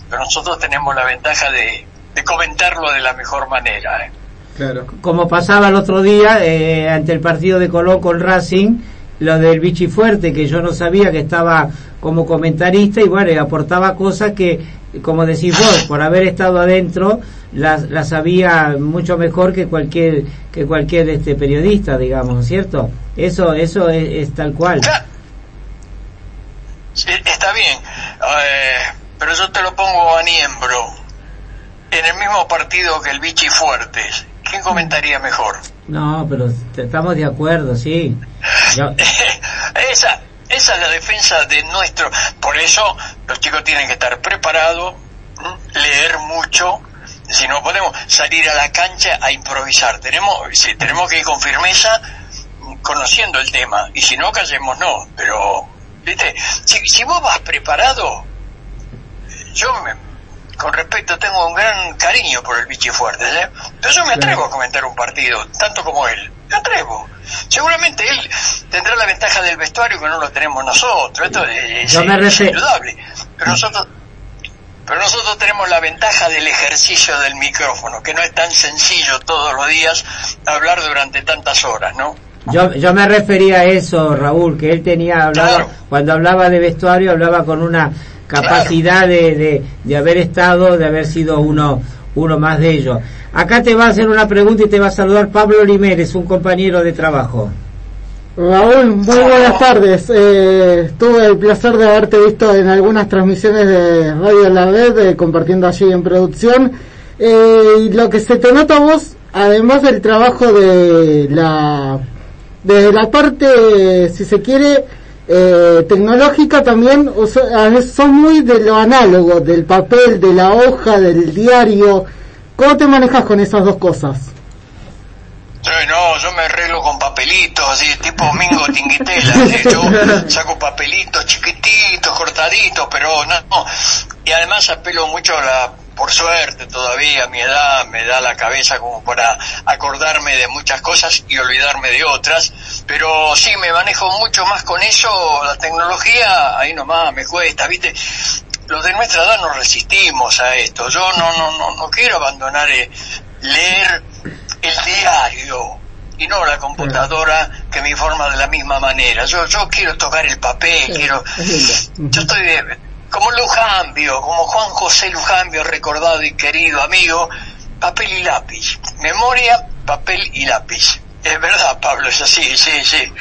[SPEAKER 13] pero nosotros tenemos la ventaja de, de comentarlo de la mejor manera. ¿eh?
[SPEAKER 3] Claro.
[SPEAKER 1] como pasaba el otro día eh, ante el partido de Colón con Racing, lo del Vichy Fuerte, que yo no sabía que estaba como comentarista y bueno, y aportaba cosas que, como decís vos, por haber estado adentro, las, las sabía mucho mejor que cualquier que cualquier este periodista, digamos, ¿cierto? Eso eso es, es tal cual.
[SPEAKER 13] Está bien, eh, pero yo te lo pongo a Niembro. En el mismo partido que el Vichy Fuertes, ¿quién comentaría mejor?
[SPEAKER 1] No, pero estamos de acuerdo, sí.
[SPEAKER 13] Esa, esa es la defensa de nuestro. Por eso los chicos tienen que estar preparados, leer mucho. Si no podemos salir a la cancha a improvisar, tenemos, si tenemos que ir con firmeza, conociendo el tema. Y si no, callemos no. Pero, viste, si, si vos vas preparado, yo me- con respeto tengo un gran cariño por el bichi fuerte, ¿eh? Pero yo me atrevo a comentar un partido, tanto como él. Me atrevo. Seguramente él tendrá la ventaja del vestuario que no lo tenemos nosotros. Esto es, es indudable. Pero nosotros, pero nosotros tenemos la ventaja del ejercicio del micrófono, que no es tan sencillo todos los días hablar durante tantas horas, ¿no?
[SPEAKER 1] Yo, yo me refería a eso, Raúl, que él tenía, hablaba, cuando hablaba de vestuario, hablaba con una capacidad de, de, de haber estado, de haber sido uno, uno más de ellos. Acá te va a hacer una pregunta y te va a saludar Pablo Limeres, un compañero de trabajo.
[SPEAKER 2] Raúl, muy buenas tardes. Eh, tuve el placer de haberte visto en algunas transmisiones de Radio La Red, eh, compartiendo allí en producción. Eh, y lo que se te nota a vos, además del trabajo de la, de la parte, si se quiere, eh, tecnológica también, o sea, son muy de lo análogo, del papel, de la hoja, del diario. ¿Cómo te manejas con esas dos cosas?
[SPEAKER 13] Sí, no, yo me arreglo con papelitos, así, tipo Mingo Tinguitela. ¿sí? Yo saco papelitos chiquititos, cortaditos, pero no, no. Y además apelo mucho a la, por suerte todavía, mi edad me da la cabeza como para acordarme de muchas cosas y olvidarme de otras. Pero sí, me manejo mucho más con eso, la tecnología, ahí nomás me cuesta, ¿viste? Los de nuestra edad no resistimos a esto. Yo no, no, no, no quiero abandonar eh, leer el diario y no la computadora que me informa de la misma manera. Yo, yo quiero tocar el papel, quiero... Yo estoy de- como Lujambio, como Juan José Lujambio, recordado y querido amigo, papel y lápiz. Memoria, papel y lápiz. Es verdad, Pablo, es así, sí, sí.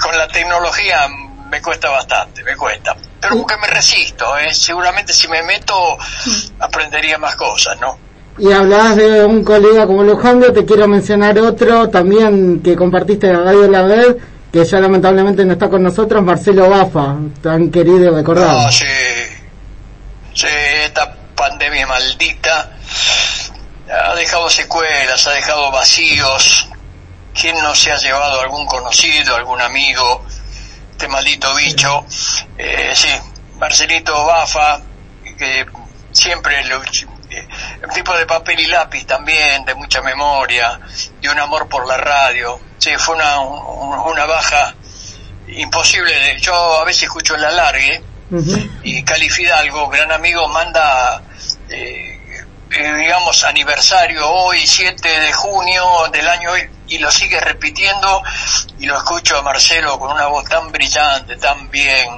[SPEAKER 13] Con la tecnología me cuesta bastante, me cuesta. Pero porque me resisto, ¿eh? seguramente si me meto aprendería más cosas, ¿no?
[SPEAKER 2] Y hablabas de un colega como Lujambio, te quiero mencionar otro también que compartiste en Radio La Red, que ya lamentablemente no está con nosotros, Marcelo Bafa, tan querido y recordado.
[SPEAKER 13] No, sí. Sí, esta pandemia maldita ha dejado secuelas, ha dejado vacíos. ¿Quién no se ha llevado algún conocido, algún amigo? Este maldito bicho. Eh, sí, Marcelito Bafa, que siempre lo, eh, un tipo de papel y lápiz también, de mucha memoria, de un amor por la radio. Sí, fue una, un- una baja imposible. Yo a veces escucho el alargue y Cali Fidalgo, gran amigo, manda, eh, eh, digamos, aniversario hoy, 7 de junio del año hoy, y lo sigue repitiendo y lo escucho a Marcelo con una voz tan brillante, tan bien.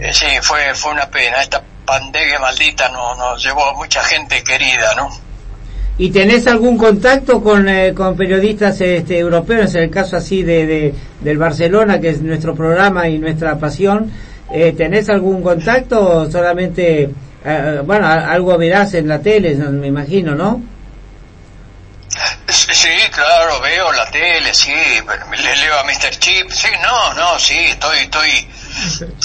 [SPEAKER 13] Eh, sí, fue, fue una pena. Esta pandemia maldita nos, nos llevó a mucha gente querida, ¿no?
[SPEAKER 1] ¿Y tenés algún contacto con, eh, con periodistas este, europeos, en el caso así de, de- del Barcelona, que es nuestro programa y nuestra pasión? Eh, ¿Tenés algún contacto o solamente, eh, bueno, algo verás en la tele, no- me imagino, ¿no?
[SPEAKER 13] Sí, claro, veo la tele, sí, le leo a Mr. Chip, sí, no, no, sí, estoy, estoy,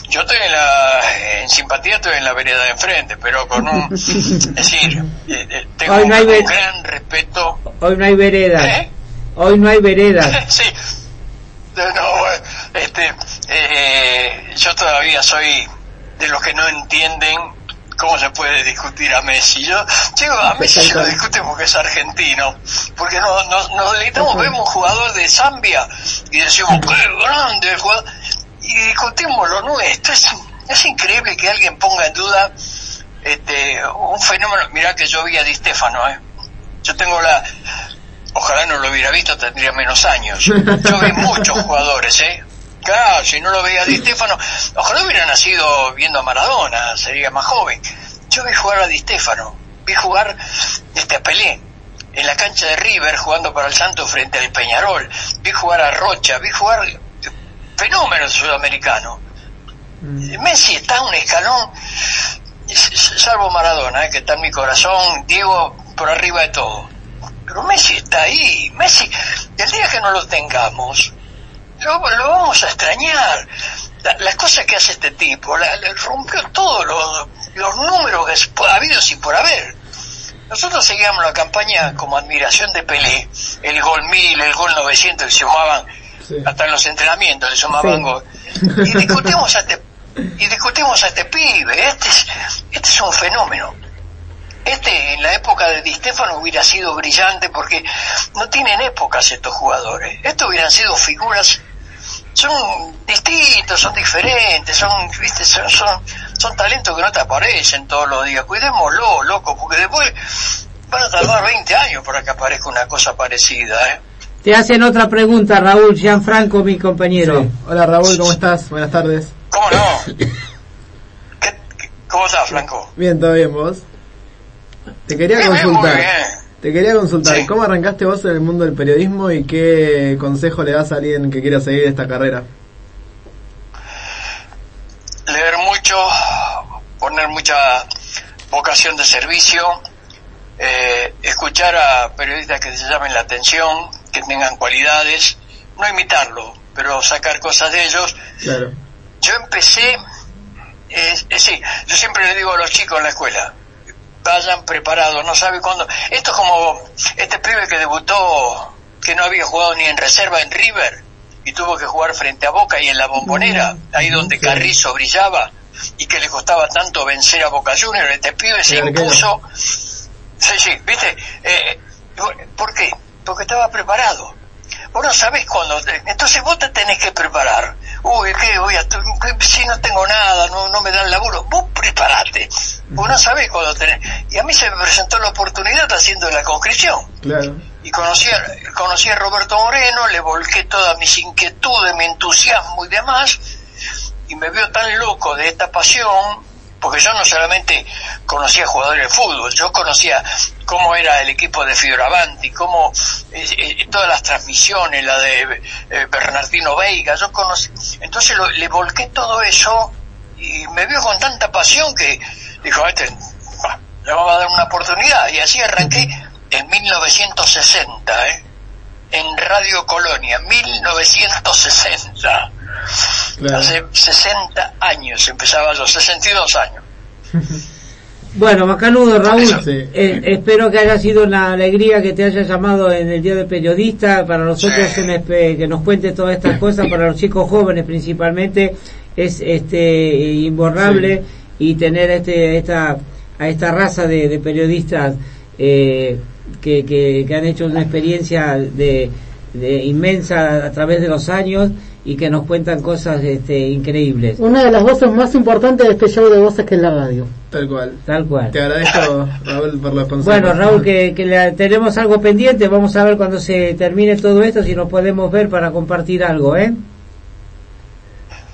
[SPEAKER 13] yo estoy en la, en simpatía estoy en la vereda de enfrente, pero con un, es decir, eh, eh, tengo
[SPEAKER 1] Hoy no hay
[SPEAKER 13] un gran respeto,
[SPEAKER 1] Hoy no hay veredas.
[SPEAKER 13] ¿Eh?
[SPEAKER 1] Hoy no hay veredas.
[SPEAKER 13] sí, no, este, eh, yo todavía soy de los que no entienden cómo se puede discutir a Messi. Yo, chico, a Messi se lo discute porque es argentino, porque no, no, nos deleitamos, vemos un jugador de Zambia y decimos, qué grande jugador, y discutimos lo nuestro. Es, es increíble que alguien ponga en duda este un fenómeno. Mirá que yo vi a Di Stefano, ¿eh? Yo tengo la... Ojalá no lo hubiera visto, tendría menos años. Yo vi muchos jugadores, ¿eh? Claro, si no lo veía Di Stefano, ojalá hubiera nacido viendo a Maradona, sería más joven. Yo vi jugar a Di Stefano, vi jugar este, a Pelé en la cancha de River jugando para el Santo frente al Peñarol, vi jugar a Rocha, vi jugar fenómenos sudamericanos. Messi está a un escalón, salvo Maradona, eh, que está en mi corazón, Diego por arriba de todo. Pero Messi está ahí, Messi, el día que no lo tengamos, lo, lo vamos a extrañar. La- las cosas que hace este tipo, la- la- rompió todos los, los números que ha habido sin por haber. Nosotros seguíamos la campaña como admiración de Pelé, el gol 1000, el gol 900 que se sumaban, hasta en los entrenamientos le sumaban
[SPEAKER 2] Sí.
[SPEAKER 13] gol. Y discutimos a este, y discutimos a este pibe, este es, este es un fenómeno. Este en la época de Di Stefano hubiera sido brillante porque no tienen épocas estos jugadores. Estos hubieran sido figuras, son distintos, son diferentes, son, viste, son, son, son talentos que no te aparecen todos los días. Cuidémoslo, loco, porque después van a tardar 20 años para que aparezca una cosa parecida, ¿eh?
[SPEAKER 1] Te hacen otra pregunta, Raúl Gianfranco, mi compañero.
[SPEAKER 3] Sí. Hola Raúl, ¿cómo estás? Buenas tardes.
[SPEAKER 13] ¿Cómo no? ¿Qué- qué- ¿Cómo estás, Franco?
[SPEAKER 3] Bien, todo bien, vos. Te quería
[SPEAKER 13] Bien, bien,
[SPEAKER 3] consultar.
[SPEAKER 13] muy bien.
[SPEAKER 3] Te quería consultar, ¿cómo arrancaste vos en el mundo del periodismo y qué consejo le das a alguien que quiera seguir esta carrera?
[SPEAKER 13] leer mucho, poner mucha vocación de servicio, eh, escuchar a periodistas que se llamen la atención, que tengan cualidades, no imitarlo, pero sacar cosas de ellos.
[SPEAKER 3] Claro.
[SPEAKER 13] Yo empecé, eh, eh, sí, yo siempre le digo a los chicos en la escuela, vayan preparados, no sabe cuándo. Esto es como este pibe que debutó, que no había jugado ni en reserva en River, y tuvo que jugar frente a Boca y en la bombonera, ahí donde Carrizo brillaba, y que le costaba tanto vencer a Boca Juniors, este pibe se impuso. Sí, sí, viste, eh, ¿por qué? Porque estaba preparado. Vos no sabés cuándo, te- entonces vos te tenés que preparar. Uy, ¿qué voy a, si no tengo nada, no, no me dan laburo, vos preparate. Vos no sabés cuándo tenés. Y a mí se me presentó la oportunidad haciendo la conscripción
[SPEAKER 3] Claro.
[SPEAKER 13] y conocí a, conocí a Roberto Moreno, le volqué todas mis inquietudes, mi entusiasmo y demás, y me vio tan loco de esta pasión, porque yo no solamente conocía jugadores de fútbol, yo conocía cómo era el equipo de Fioravanti, cómo eh, eh, todas las transmisiones, la de eh, Bernardino Veiga, yo conocí, entonces lo- le volqué todo eso y me vio con tanta pasión que dijo, este, bah, le vamos a dar una oportunidad, y así arranqué en 1960, ¿eh? en Radio Colonia, 1960. Hace 60 años, empezaba yo, 62 años.
[SPEAKER 1] Bueno, Macanudo, Raúl, eh, espero que haya sido una alegría que te haya llamado en el Día del Periodista. Para nosotros un que nos cuente todas estas cosas, para los chicos jóvenes principalmente, es este imborrable y tener este esta a esta raza de, de periodistas eh, que, que, que han hecho una experiencia de, de inmensa a través de los años y que nos cuentan cosas este, increíbles.
[SPEAKER 2] Una de las voces más importantes de este show de voces que es la radio.
[SPEAKER 3] Tal cual.
[SPEAKER 1] Tal cual.
[SPEAKER 3] Te agradezco, Raúl, por consejos.
[SPEAKER 1] Bueno, Raúl, que, que le- tenemos algo pendiente. Vamos a ver cuando se termine todo esto si nos podemos ver para compartir algo, ¿eh?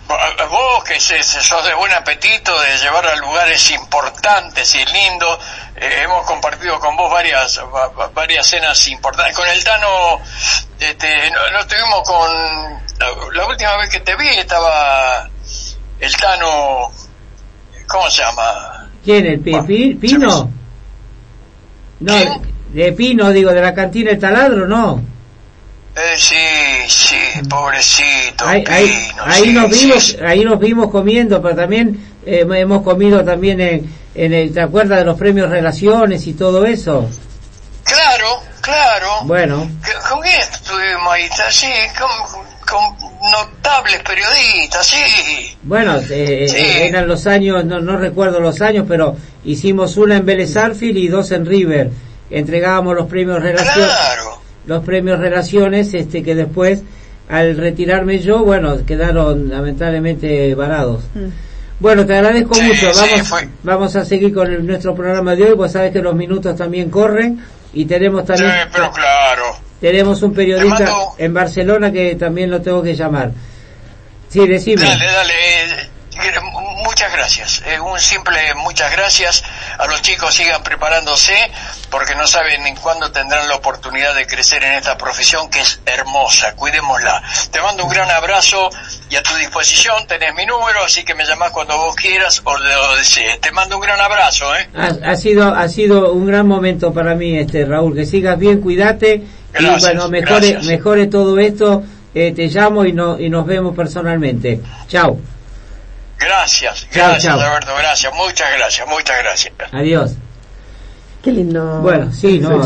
[SPEAKER 13] Vo- Vos que sos de buen apetito, de llevar a lugares importantes y lindos, eh, hemos compartido con vos varias va- va- varias cenas importantes. Con el Tano, este, no, no estuvimos con... La, la última vez que te vi estaba el Tano... ¿Cómo se llama?
[SPEAKER 1] ¿Quién? ¿El Pi- Pi- Pino? No, de Pino, digo, de la cantina El Taladro, no.
[SPEAKER 13] Eh, sí, sí, pobrecito.
[SPEAKER 1] Ahí, ahí,
[SPEAKER 13] Pino,
[SPEAKER 1] ahí
[SPEAKER 13] sí,
[SPEAKER 1] nos vimos,
[SPEAKER 13] sí.
[SPEAKER 1] ahí nos vimos comiendo, pero también eh, hemos comido también en, en el, ¿te acuerdas de los premios Relaciones y todo eso?
[SPEAKER 13] Claro, claro.
[SPEAKER 1] Bueno,
[SPEAKER 13] ¿Con- ¿Con quién estuvimos ahí? Sí, con, con notables periodistas, sí.
[SPEAKER 1] Bueno, eh, eh, eran los años, no, no recuerdo los años, pero hicimos una en Vélez Arfield y dos en River. Entregábamos los premios relaciones, los premios relaciones, este que después, al retirarme yo, bueno, quedaron lamentablemente varados. Bueno, te agradezco mucho. Vamos, vamos a seguir con el- nuestro programa de hoy, pues sabes que los minutos también corren y tenemos también
[SPEAKER 13] Sí, pero claro.
[SPEAKER 1] tenemos un periodista
[SPEAKER 13] Te mando-
[SPEAKER 1] en Barcelona que también lo tengo que llamar. Sí, decime.
[SPEAKER 13] Dale, dale. Muchas gracias. Eh, un simple muchas gracias. A los chicos sigan preparándose porque no saben en cuándo tendrán la oportunidad de crecer en esta profesión que es hermosa. Cuidémosla. Te mando un gran abrazo y a tu disposición tenés mi número, así que me llamás cuando vos quieras o lo desees. Te mando un gran abrazo, ¿eh?
[SPEAKER 1] Ha, ha sido ha sido un gran momento para mí este Raúl que sigas bien cuídate
[SPEAKER 13] Gracias,
[SPEAKER 1] y bueno mejore
[SPEAKER 13] gracias.
[SPEAKER 1] mejore todo esto eh, te llamo y no y nos vemos personalmente chao
[SPEAKER 13] Gracias, gracias
[SPEAKER 1] chao.
[SPEAKER 13] Alberto, gracias, muchas gracias, muchas gracias.
[SPEAKER 1] adiós
[SPEAKER 5] Qué lindo.
[SPEAKER 1] Bueno, sí, no,
[SPEAKER 5] un-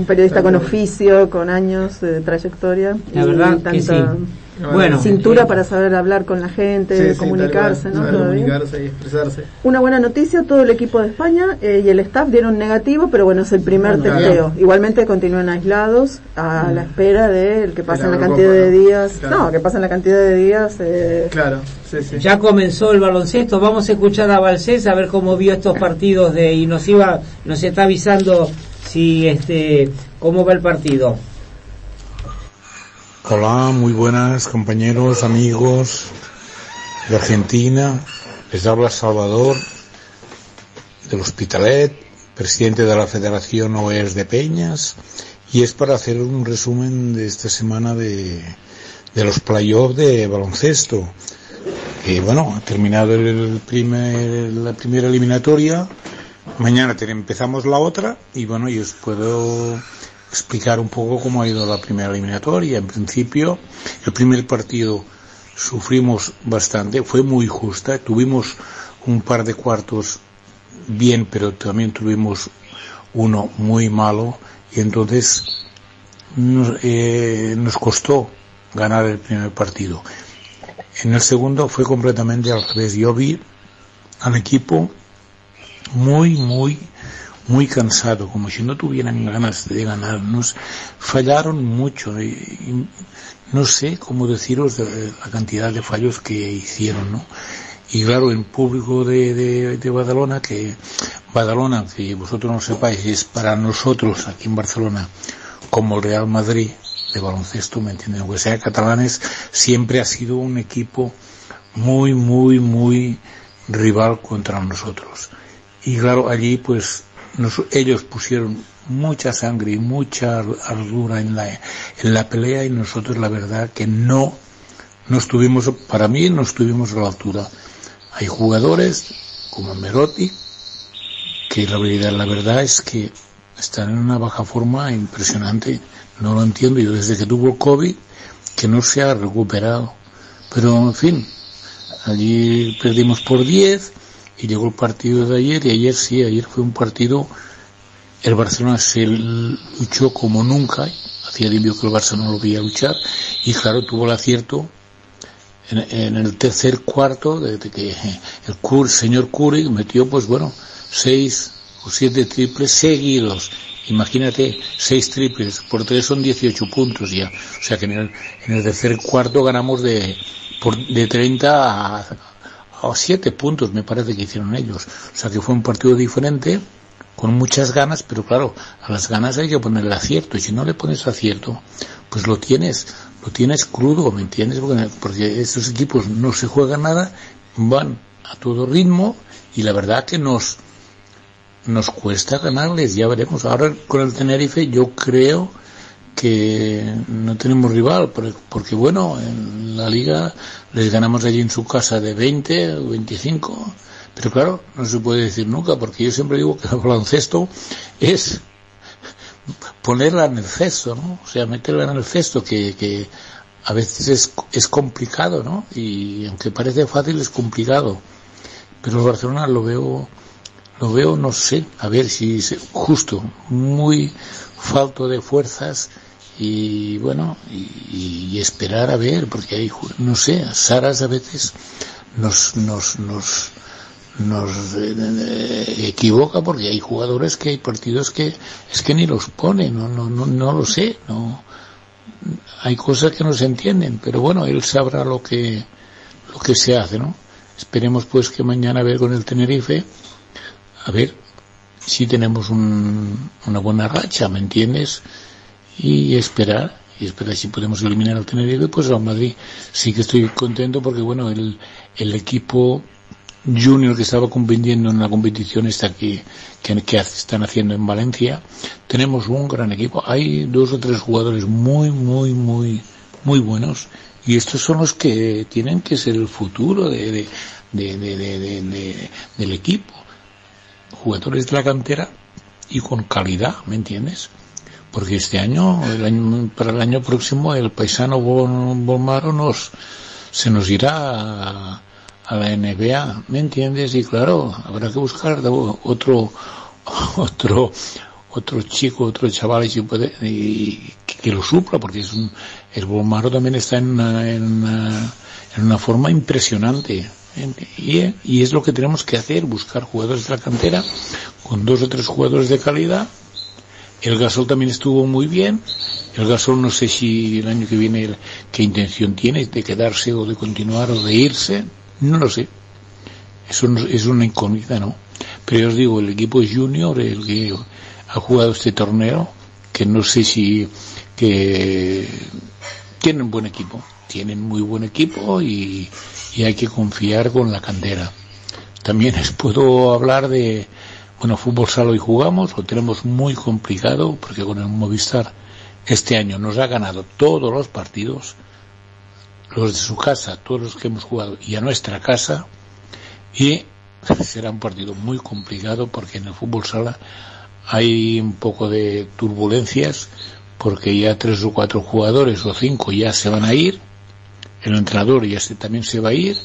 [SPEAKER 1] que
[SPEAKER 5] periodista con oficio, con años de trayectoria.
[SPEAKER 1] La
[SPEAKER 5] y
[SPEAKER 1] verdad que
[SPEAKER 5] tanta-
[SPEAKER 1] sí. Bueno,
[SPEAKER 5] cintura para saber hablar con la gente,
[SPEAKER 3] Sí,
[SPEAKER 5] comunicarse,
[SPEAKER 3] cual,
[SPEAKER 5] ¿no?
[SPEAKER 3] comunicarse y expresarse.
[SPEAKER 5] Una buena noticia, todo el equipo de España eh, y el staff dieron negativo, pero bueno, es el primer
[SPEAKER 3] Claro.
[SPEAKER 5] testeo. Igualmente continúan aislados a la espera de el que pasen la
[SPEAKER 3] la
[SPEAKER 5] cantidad de
[SPEAKER 3] ¿no?
[SPEAKER 5] días.
[SPEAKER 3] Claro.
[SPEAKER 5] No, que pasen la cantidad de días. eh,
[SPEAKER 3] Claro, sí, sí.
[SPEAKER 1] Ya comenzó el baloncesto, vamos a escuchar a Balcés a ver cómo vio estos partidos de y nos iba, nos está avisando si este cómo va el partido.
[SPEAKER 14] Hola, muy buenas compañeros, amigos de Argentina. Les habla Salvador del Hospitalet, presidente de la Federación OES de Peñas, y es para hacer un resumen de esta semana de, de los playoffs de baloncesto. Que bueno, ha terminado el primer, la primera eliminatoria, mañana te- empezamos la otra, y bueno, y os puedo explicar un poco cómo ha ido la primera eliminatoria. En principio, el primer partido sufrimos bastante, fue muy justa, tuvimos un par de cuartos bien, pero también tuvimos uno muy malo y entonces nos, eh, nos costó ganar el primer partido. En el segundo fue completamente al revés. Yo vi al equipo muy, muy, muy cansado, como si no tuvieran ganas de ganarnos. Fallaron mucho y, y no sé cómo deciros de la cantidad de fallos que hicieron, ¿no? Y claro, en público de, de, de Badalona, que Badalona, que vosotros no sepáis, es para nosotros aquí en Barcelona como el Real Madrid de baloncesto, ¿me entienden? Aunque sea catalanes, siempre ha sido un equipo muy, muy, muy rival contra nosotros. Y claro, allí pues nos- ellos pusieron mucha sangre y mucha ar- ardura en la, en la pelea y nosotros la verdad que no, no estuvimos, para mí no estuvimos a la altura. Hay jugadores como Merotti que la verdad, la verdad es que están en una baja forma impresionante. No lo entiendo yo desde que tuvo COVID que no se ha recuperado. Pero en fin, allí perdimos por 10 y llegó el partido de ayer y ayer sí, ayer fue un partido, el Barcelona se luchó como nunca, hacía tiempo que el Barça no lo veía luchar y claro, tuvo el acierto en, el tercer cuarto de, que el señor Curry metió pues bueno, seis o siete triples seguidos. Imagínate, seis triples por tres son 18 puntos ya. O sea que en el, en el tercer cuarto ganamos de, por, de 30 a, a 7 puntos, me parece que hicieron ellos. O sea que fue un partido diferente, con muchas ganas, pero claro, a las ganas hay que ponerle acierto. Y si no le pones acierto, pues lo tienes, lo tienes crudo, ¿me entiendes? Porque, porque estos equipos no se juegan nada, van a todo ritmo y la verdad que nos, nos cuesta ganarles, ya veremos. Ahora con el Tenerife yo creo que no tenemos rival, porque, bueno, en la liga les ganamos allí en su casa de 20 o 25, pero claro, no se puede decir nunca, porque yo siempre digo que el baloncesto es ponerla en el cesto, ¿no? O sea, meterla en el cesto, que, que a veces es, es complicado, ¿no? Y aunque parece fácil, es complicado. Pero el Barcelona lo veo, lo veo, no sé, a ver si es justo, muy falto de fuerzas y bueno, y, esperar a ver, porque hay, no sé, Saras a veces nos, nos, nos, nos eh, equivoca porque hay jugadores que hay partidos que es que ni los pone, no, no, no, no lo sé, no, hay cosas que no se entienden, pero bueno, él sabrá lo que, lo que se hace, ¿no? Esperemos pues que mañana a ver con el Tenerife, a ver si tenemos un, una buena racha, ¿me entiendes? Y esperar, y esperar si podemos eliminar al Tenerife, pues al Madrid sí que estoy contento porque bueno, el, el equipo junior que estaba compitiendo en la competición esta que, que, que están haciendo en Valencia, tenemos un gran equipo. Hay dos o tres jugadores muy, muy, muy, muy buenos y estos son los que tienen que ser el futuro de, de, de, de- de- de- de- del equipo. Jugadores de la cantera y con calidad, ¿me entiendes? Porque este año, el año para el año próximo, el paisano Bolmaro nos, se nos irá a, la NBA, ¿me entiendes? Y claro, habrá que buscar otro, otro, otro chico, otro chaval si puede, y que lo supla, porque es un, el Bolmaro también está en una, en una, forma impresionante. Y, y es lo que tenemos que hacer, buscar jugadores de la cantera con dos o tres jugadores de calidad. El Gasol también estuvo muy bien. El Gasol no sé si el año que viene qué intención tiene de quedarse o de continuar o de irse. No lo sé. Eso es una incógnita, ¿no? Pero ya os digo, el equipo junior, el que ha jugado este torneo, que no sé si que tienen buen equipo, tienen muy buen equipo y, y hay que confiar con la cantera. También les puedo hablar de, bueno, fútbol sala hoy jugamos, lo tenemos muy complicado porque con el Movistar este año nos ha ganado todos los partidos, los de su casa, todos los que hemos jugado y a nuestra casa y será un partido muy complicado porque en el fútbol sala hay un poco de turbulencias porque ya tres o cuatro jugadores o cinco ya se van a ir, el entrenador ya se, también se va a ir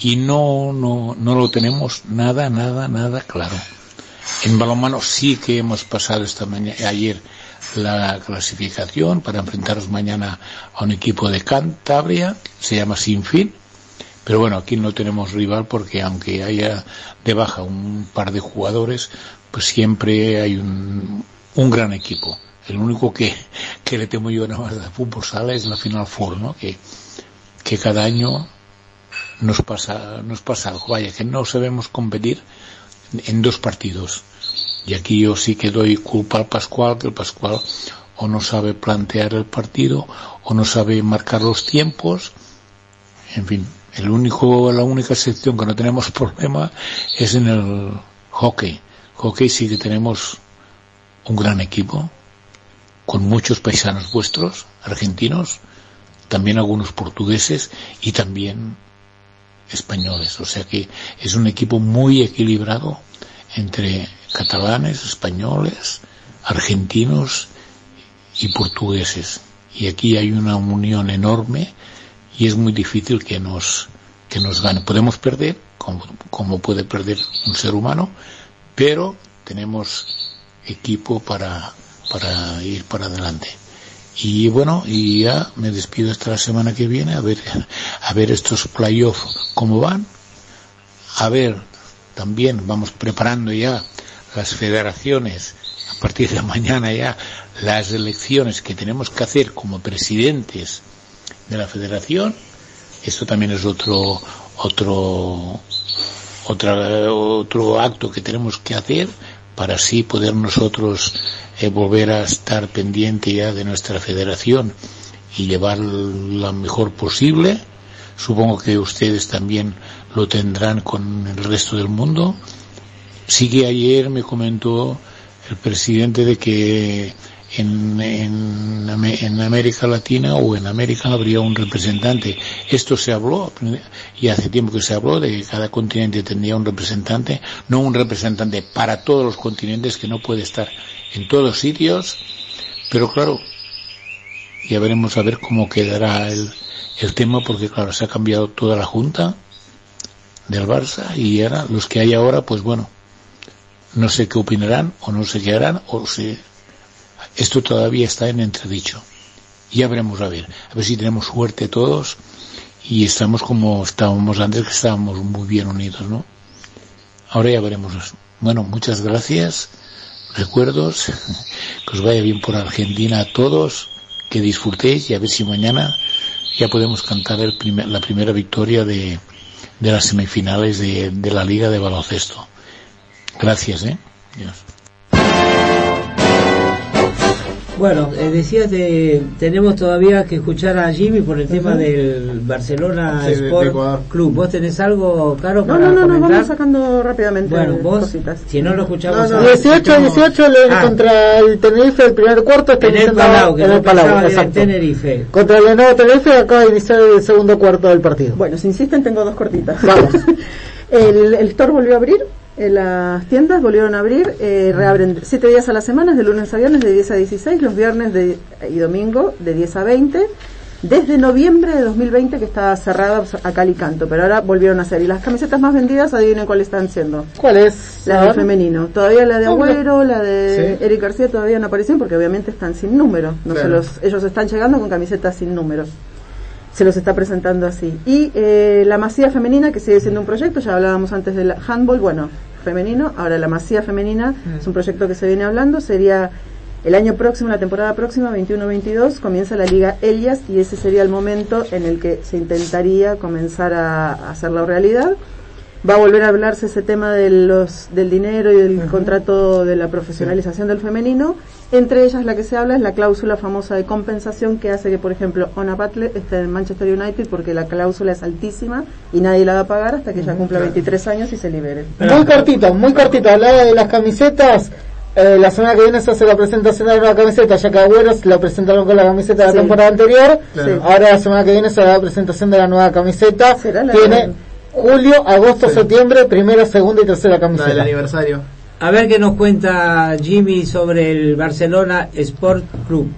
[SPEAKER 14] y no, no, no lo tenemos nada, nada, nada claro. En balonmano sí que hemos pasado esta mañana, ayer la clasificación para enfrentarnos mañana a un equipo de Cantabria, se llama Sinfín, pero bueno, aquí no tenemos rival porque aunque haya de baja un par de jugadores, pues siempre hay un, un gran equipo. El único que, que le temo yo nada más de fútbol sala es la Final Four, ¿no? Que, que cada año nos pasa, nos pasa algo. Vaya, que no sabemos competir en dos partidos. Y aquí yo sí que doy culpa al Pascual, que el Pascual o no sabe plantear el partido, o no sabe marcar los tiempos. En fin, el único, la única sección que no tenemos problema es en el hockey. Hockey sí que tenemos un gran equipo, con muchos paisanos vuestros, argentinos, también algunos portugueses y también españoles. O sea que es un equipo muy equilibrado entre catalanes, españoles, argentinos y portugueses. Y aquí hay una unión enorme y es muy difícil que nos, que nos gane. Podemos perder, como, como puede perder un ser humano, pero tenemos equipo para, para ir para adelante. Y bueno, y ya me despido hasta la semana que viene a ver, a ver estos playoffs cómo van. A ver, también vamos preparando ya las federaciones, a partir de mañana ya, las elecciones que tenemos que hacer como presidentes de la federación. Esto también es otro, otro, otra, otro acto que tenemos que hacer para así poder nosotros eh, volver a estar pendiente ya de nuestra federación y llevar la mejor posible. Supongo que ustedes también lo tendrán con el resto del mundo. Sí que ayer me comentó el presidente de que en, en, en América Latina o en América habría un representante. Esto se habló, y hace tiempo que se habló de que cada continente tendría un representante, no un representante para todos los continentes que no puede estar en todos sitios, pero claro, ya veremos a ver cómo quedará el, el tema porque claro, se ha cambiado toda la junta del Barça y ahora los que hay ahora, pues bueno, no sé qué opinarán o no sé qué harán o si esto todavía está en entredicho. Ya veremos a ver, a ver si tenemos suerte todos y estamos como estábamos antes, que estábamos muy bien unidos, ¿no? Ahora ya veremos. Bueno, muchas gracias, recuerdos, que os vaya bien por Argentina a todos, que disfrutéis y a ver si mañana ya podemos cantar el primer- la primera victoria de, de las semifinales de, de la Liga de Baloncesto. Gracias, ¿eh? Dios.
[SPEAKER 1] Bueno, eh, decías de tenemos todavía que escuchar a Jimmy por el tema del Barcelona
[SPEAKER 5] Sí, de- de
[SPEAKER 1] Sport. Club. ¿Vos tenés algo, Caro,
[SPEAKER 5] No,
[SPEAKER 1] para
[SPEAKER 5] no, no, no,
[SPEAKER 1] comentar?
[SPEAKER 5] vamos sacando rápidamente
[SPEAKER 1] Bueno, vos,
[SPEAKER 5] cositas.
[SPEAKER 1] si no lo escuchamos...
[SPEAKER 2] No, no,
[SPEAKER 1] ahora,
[SPEAKER 2] 18,
[SPEAKER 1] escuchamos-
[SPEAKER 2] 18 le-
[SPEAKER 1] Ah.
[SPEAKER 2] contra el Tenerife el primer cuarto está
[SPEAKER 1] En el Palau, que
[SPEAKER 2] en el Palau, exacto.
[SPEAKER 1] en Tenerife.
[SPEAKER 2] Contra el Lenovo Tenerife acaba de iniciar el segundo cuarto del partido.
[SPEAKER 5] Bueno, si insisten, tengo dos cortitas.
[SPEAKER 2] Vamos.
[SPEAKER 5] el, el store volvió a abrir, eh, las tiendas volvieron a abrir, eh, reabren siete días a la semana, de lunes a viernes de 10 a 16, los viernes de, y domingo de 10 a 20. desde noviembre de 2020 que estaba cerrada a cal y canto, pero ahora volvieron a hacer. Y las camisetas más vendidas, adivinen cuáles están siendo.
[SPEAKER 2] ¿Cuál es?
[SPEAKER 5] La
[SPEAKER 2] A
[SPEAKER 5] de
[SPEAKER 2] ver.
[SPEAKER 5] femenino. Todavía la de. Agüero, la de
[SPEAKER 2] Sí.
[SPEAKER 5] Eric García todavía no aparecen porque obviamente están sin número. No se los, ellos están llegando con camisetas sin número. Se los está presentando así. Y eh, la masía femenina, que sigue siendo un proyecto, ya hablábamos antes del handball, bueno, femenino. Ahora la masía femenina es un proyecto que se viene hablando. Sería el año próximo, la temporada próxima, 21-22, comienza la Liga Elias y ese sería el momento en el que se intentaría comenzar a, a hacerlo realidad. Va a volver a hablarse ese tema de los, del dinero y del contrato de la profesionalización del femenino. Entre ellas la que se habla es la cláusula famosa de compensación que hace que, por ejemplo, Ona Butler esté en Manchester United porque la cláusula es altísima y nadie la va a pagar hasta que ella cumpla 23 años y se libere.
[SPEAKER 2] Muy cortito, muy cortito. Hablaba de las camisetas. Eh, la semana que viene se hace la presentación de la nueva camiseta, ya que Agüero se la presentaron con la camiseta de la
[SPEAKER 5] Sí.
[SPEAKER 2] temporada anterior.
[SPEAKER 5] Claro.
[SPEAKER 2] Ahora la semana que viene se hará la presentación de la nueva camiseta.
[SPEAKER 5] la
[SPEAKER 2] Tiene julio, agosto, septiembre, primera, segunda y tercera camiseta.
[SPEAKER 3] aniversario.
[SPEAKER 1] A ver qué nos cuenta Jimmy sobre el Barcelona Sport Club.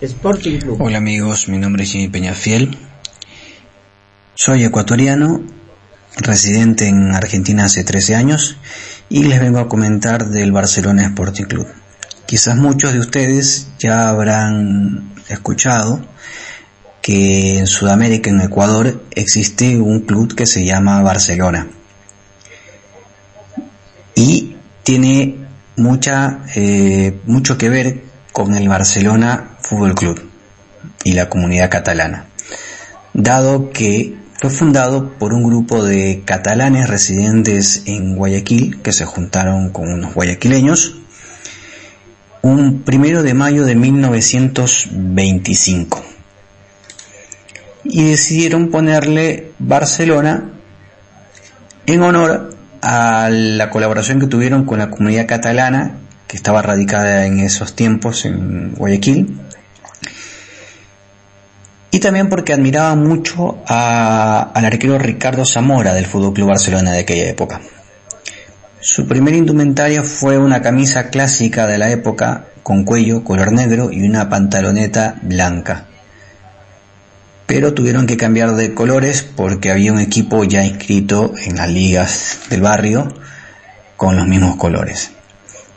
[SPEAKER 1] Sporting Club.
[SPEAKER 15] Hola amigos, mi nombre es Jimmy Peñafiel. Soy ecuatoriano, residente en Argentina hace 13 años y les vengo a comentar del Barcelona Sporting Club. Quizás muchos de ustedes ya habrán escuchado que en Sudamérica, en Ecuador, existe un club que se llama Barcelona. Y tiene mucha, eh, mucho que ver con el Barcelona Fútbol Club y la comunidad catalana, dado que fue fundado por un grupo de catalanes residentes en Guayaquil que se juntaron con unos guayaquileños un primero de mayo de 1925 y decidieron ponerle Barcelona en honor a la colaboración que tuvieron con la comunidad catalana que estaba radicada en esos tiempos en Guayaquil y también porque admiraba mucho a- al arquero Ricardo Zamora del Fútbol Club Barcelona de aquella época. Su primera indumentaria fue una camisa clásica de la época con cuello color negro y una pantaloneta blanca. Pero tuvieron que cambiar de colores porque había un equipo ya inscrito en las ligas del barrio con los mismos colores.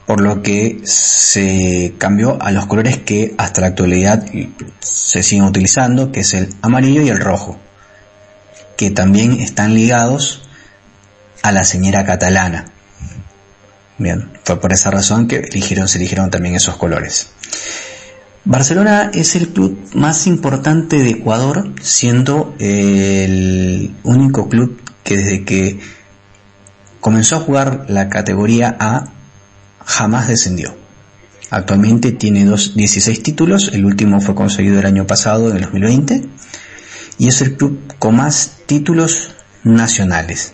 [SPEAKER 15] Por lo que se cambió a los colores que hasta la actualidad se siguen utilizando, que es el amarillo y el rojo, que también están ligados a la señora catalana. Bien, fue por esa razón que eligieron, se eligieron también esos colores. Barcelona es el club más importante de Ecuador, siendo el único club que desde que comenzó a jugar la categoría A jamás descendió. Actualmente tiene dos, 16 títulos, el último fue conseguido el año pasado, en el 2020, y es el club con más títulos nacionales.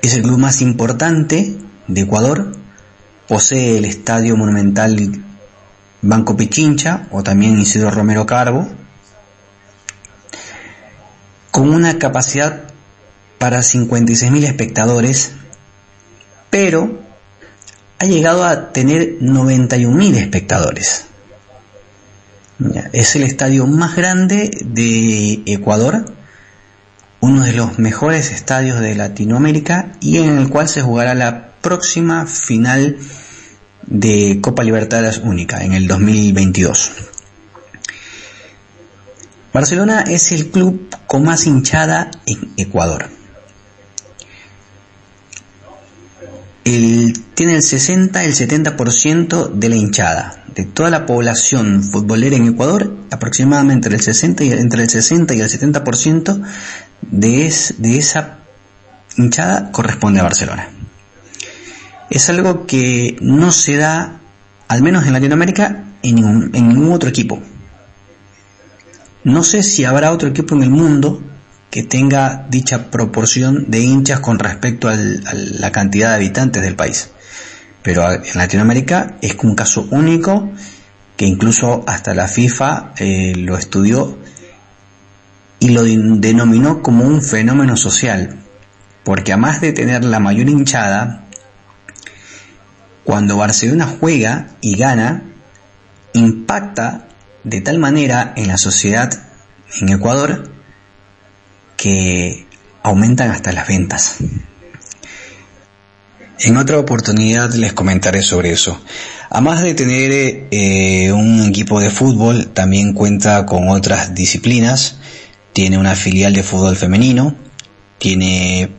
[SPEAKER 15] Es el club más importante de Ecuador, posee el estadio monumental Banco Pichincha o también Isidro Romero Carbo, con una capacidad para 56.000 espectadores, pero ha llegado a tener 91.000 espectadores. Es el estadio más grande de Ecuador, uno de los mejores estadios de Latinoamérica y en el cual se jugará la próxima final de Copa Libertadores Única en el 2022. Barcelona es el club con más hinchada en Ecuador. Tiene el 60 el 70% de la hinchada. De toda la población futbolera en Ecuador, aproximadamente entre el 60 y, entre el 60 y el 70% de, es- de esa hinchada corresponde a Barcelona. Es algo que no se da, al menos en Latinoamérica, en ningún, en ningún otro equipo. No sé si habrá otro equipo en el mundo que tenga dicha proporción de hinchas con respecto al- a la cantidad de habitantes del país. Pero en Latinoamérica es un caso único que incluso hasta la FIFA eh, lo estudió y lo denominó como un fenómeno social, porque a más de tener la mayor hinchada, cuando Barcelona juega y gana, impacta de tal manera en la sociedad en Ecuador que aumentan hasta las ventas. En otra oportunidad les comentaré sobre eso. Además de tener eh, un equipo de fútbol, también cuenta con otras disciplinas. Tiene una filial de fútbol femenino, tiene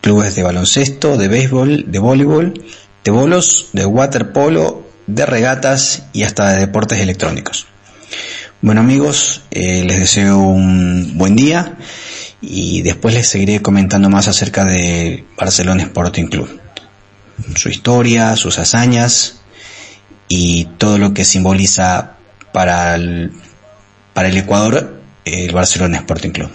[SPEAKER 15] clubes de baloncesto, de béisbol, de voleibol, de bolos, de waterpolo, de regatas y hasta de deportes electrónicos. Bueno amigos, eh, les deseo un buen día y después les seguiré comentando más acerca de Barcelona Sporting Club, su historia, sus hazañas y todo lo que simboliza para el, para el Ecuador el Barcelona Sporting Club.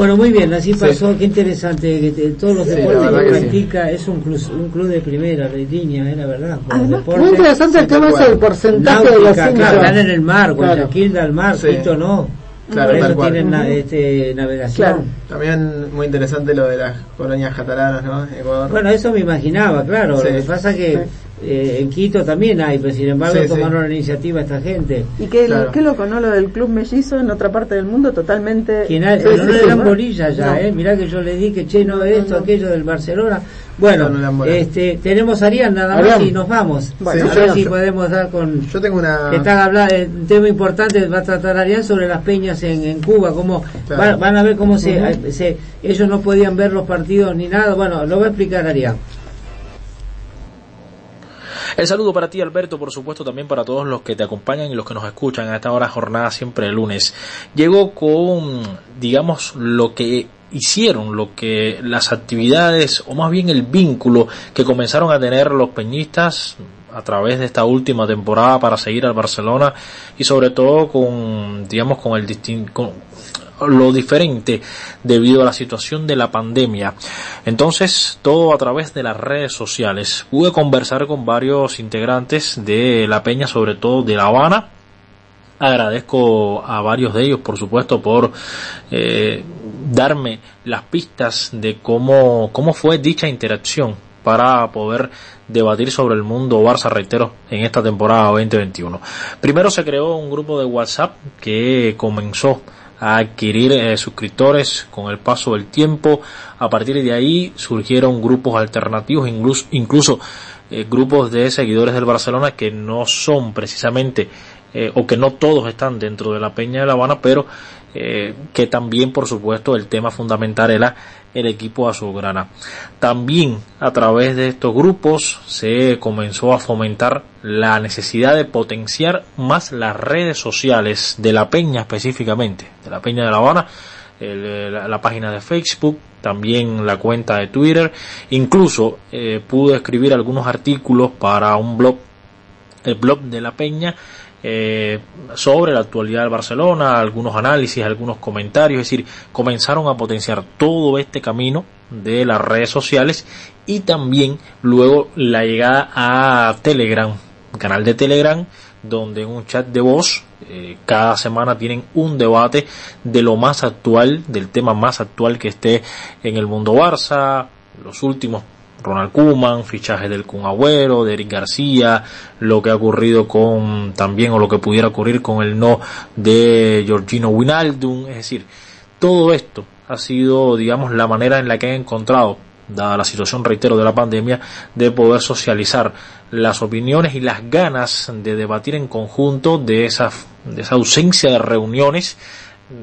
[SPEAKER 1] Bueno, muy bien, así pasó, qué interesante, que te- todos los
[SPEAKER 3] Sí,
[SPEAKER 1] deportes que
[SPEAKER 3] que sí.
[SPEAKER 1] practica, es un club, un club de primera, de línea, eh, la verdad.
[SPEAKER 2] Además,
[SPEAKER 1] deportes.
[SPEAKER 2] muy interesante el tema ese del porcentaje de los
[SPEAKER 1] Náutica,
[SPEAKER 2] cinco.
[SPEAKER 1] claro, están en el mar,
[SPEAKER 2] Claro.
[SPEAKER 1] Guayaquil da al mar,
[SPEAKER 3] Sí.
[SPEAKER 1] Quito no.
[SPEAKER 3] Claro,
[SPEAKER 1] Por eso
[SPEAKER 3] cual.
[SPEAKER 1] tienen na-
[SPEAKER 3] Ujú.
[SPEAKER 1] este, navegación.
[SPEAKER 3] Claro. También muy interesante lo de las colonias catalanas, ¿no? Ecuador.
[SPEAKER 1] Bueno, eso me imaginaba, claro.
[SPEAKER 3] Sí.
[SPEAKER 1] Lo que pasa que eh, en Quito también hay, pero sin embargo
[SPEAKER 3] Sí, sí.
[SPEAKER 1] tomaron la iniciativa esta gente.
[SPEAKER 5] Y qué,
[SPEAKER 1] Claro.
[SPEAKER 5] qué loco, ¿no? Lo del club mellizo en otra parte del mundo totalmente...
[SPEAKER 1] Quien
[SPEAKER 5] sí,
[SPEAKER 1] no eran bolillas ya,
[SPEAKER 5] No.
[SPEAKER 1] ¿eh? Mirá que yo le dije, che, no, esto, aquello del Barcelona. Bueno, este, tenemos a Arián nada más
[SPEAKER 3] Arián.
[SPEAKER 1] y nos vamos.
[SPEAKER 3] Bueno,
[SPEAKER 1] a ver si podemos dar con...
[SPEAKER 3] Yo tengo una...
[SPEAKER 1] Que están hablando, eh, un tema importante va a tratar Arián sobre las peñas en, en Cuba, cómo
[SPEAKER 3] Claro.
[SPEAKER 1] van, van a ver cómo se, se- ellos no podían ver los partidos ni nada. Bueno, lo va a explicar Arián.
[SPEAKER 16] El saludo para ti, Alberto, por supuesto, también para todos los que te acompañan y los que nos escuchan a esta hora jornada siempre el lunes. Llego con, digamos, lo que hicieron, lo que las actividades, o más bien el vínculo que comenzaron a tener los peñistas a través de esta última temporada para seguir al Barcelona y sobre todo con, digamos, con el distin con lo diferente debido a la situación de la pandemia. Entonces, todo a través de las redes sociales. Pude conversar con varios integrantes de la peña, sobre todo de La Habana. Agradezco a varios de ellos, por supuesto, por eh, darme las pistas de cómo, cómo fue dicha interacción para poder debatir sobre el mundo Barça reitero en esta temporada 2021. Primero se creó un grupo de WhatsApp que comenzó a adquirir eh, suscriptores con el paso del tiempo. A partir de ahí surgieron grupos alternativos, incluso, incluso eh, grupos de seguidores del Barcelona que no son precisamente eh, o que no todos están dentro de la Peña de La Habana, pero que también, por supuesto, el tema fundamental era el equipo azulgrana. También a través de estos grupos se comenzó a fomentar la necesidad de potenciar más las redes sociales de la Peña específicamente, de la Peña de La Habana, el- la, la página de Facebook, también la cuenta de Twitter, incluso eh, pude escribir algunos artículos para un blog el blog de la Peña eh, sobre la actualidad del Barcelona, algunos análisis, algunos comentarios, es decir, comenzaron a potenciar todo este camino de las redes sociales y también luego la llegada a Telegram, canal de Telegram donde en un chat de voz eh, cada semana tienen un debate de lo más actual, del tema más actual que esté en el mundo Barça, los últimos Ronald Koeman, fichaje del Kun Agüero, de Eric García, lo que ha ocurrido con también o lo que pudiera ocurrir con el no de Georgino Winaldum, es decir, todo esto ha sido, digamos, la manera en la que han encontrado, dada la situación, reitero, de la pandemia, de poder socializar las opiniones y las ganas de debatir en conjunto de esa, de esa ausencia de reuniones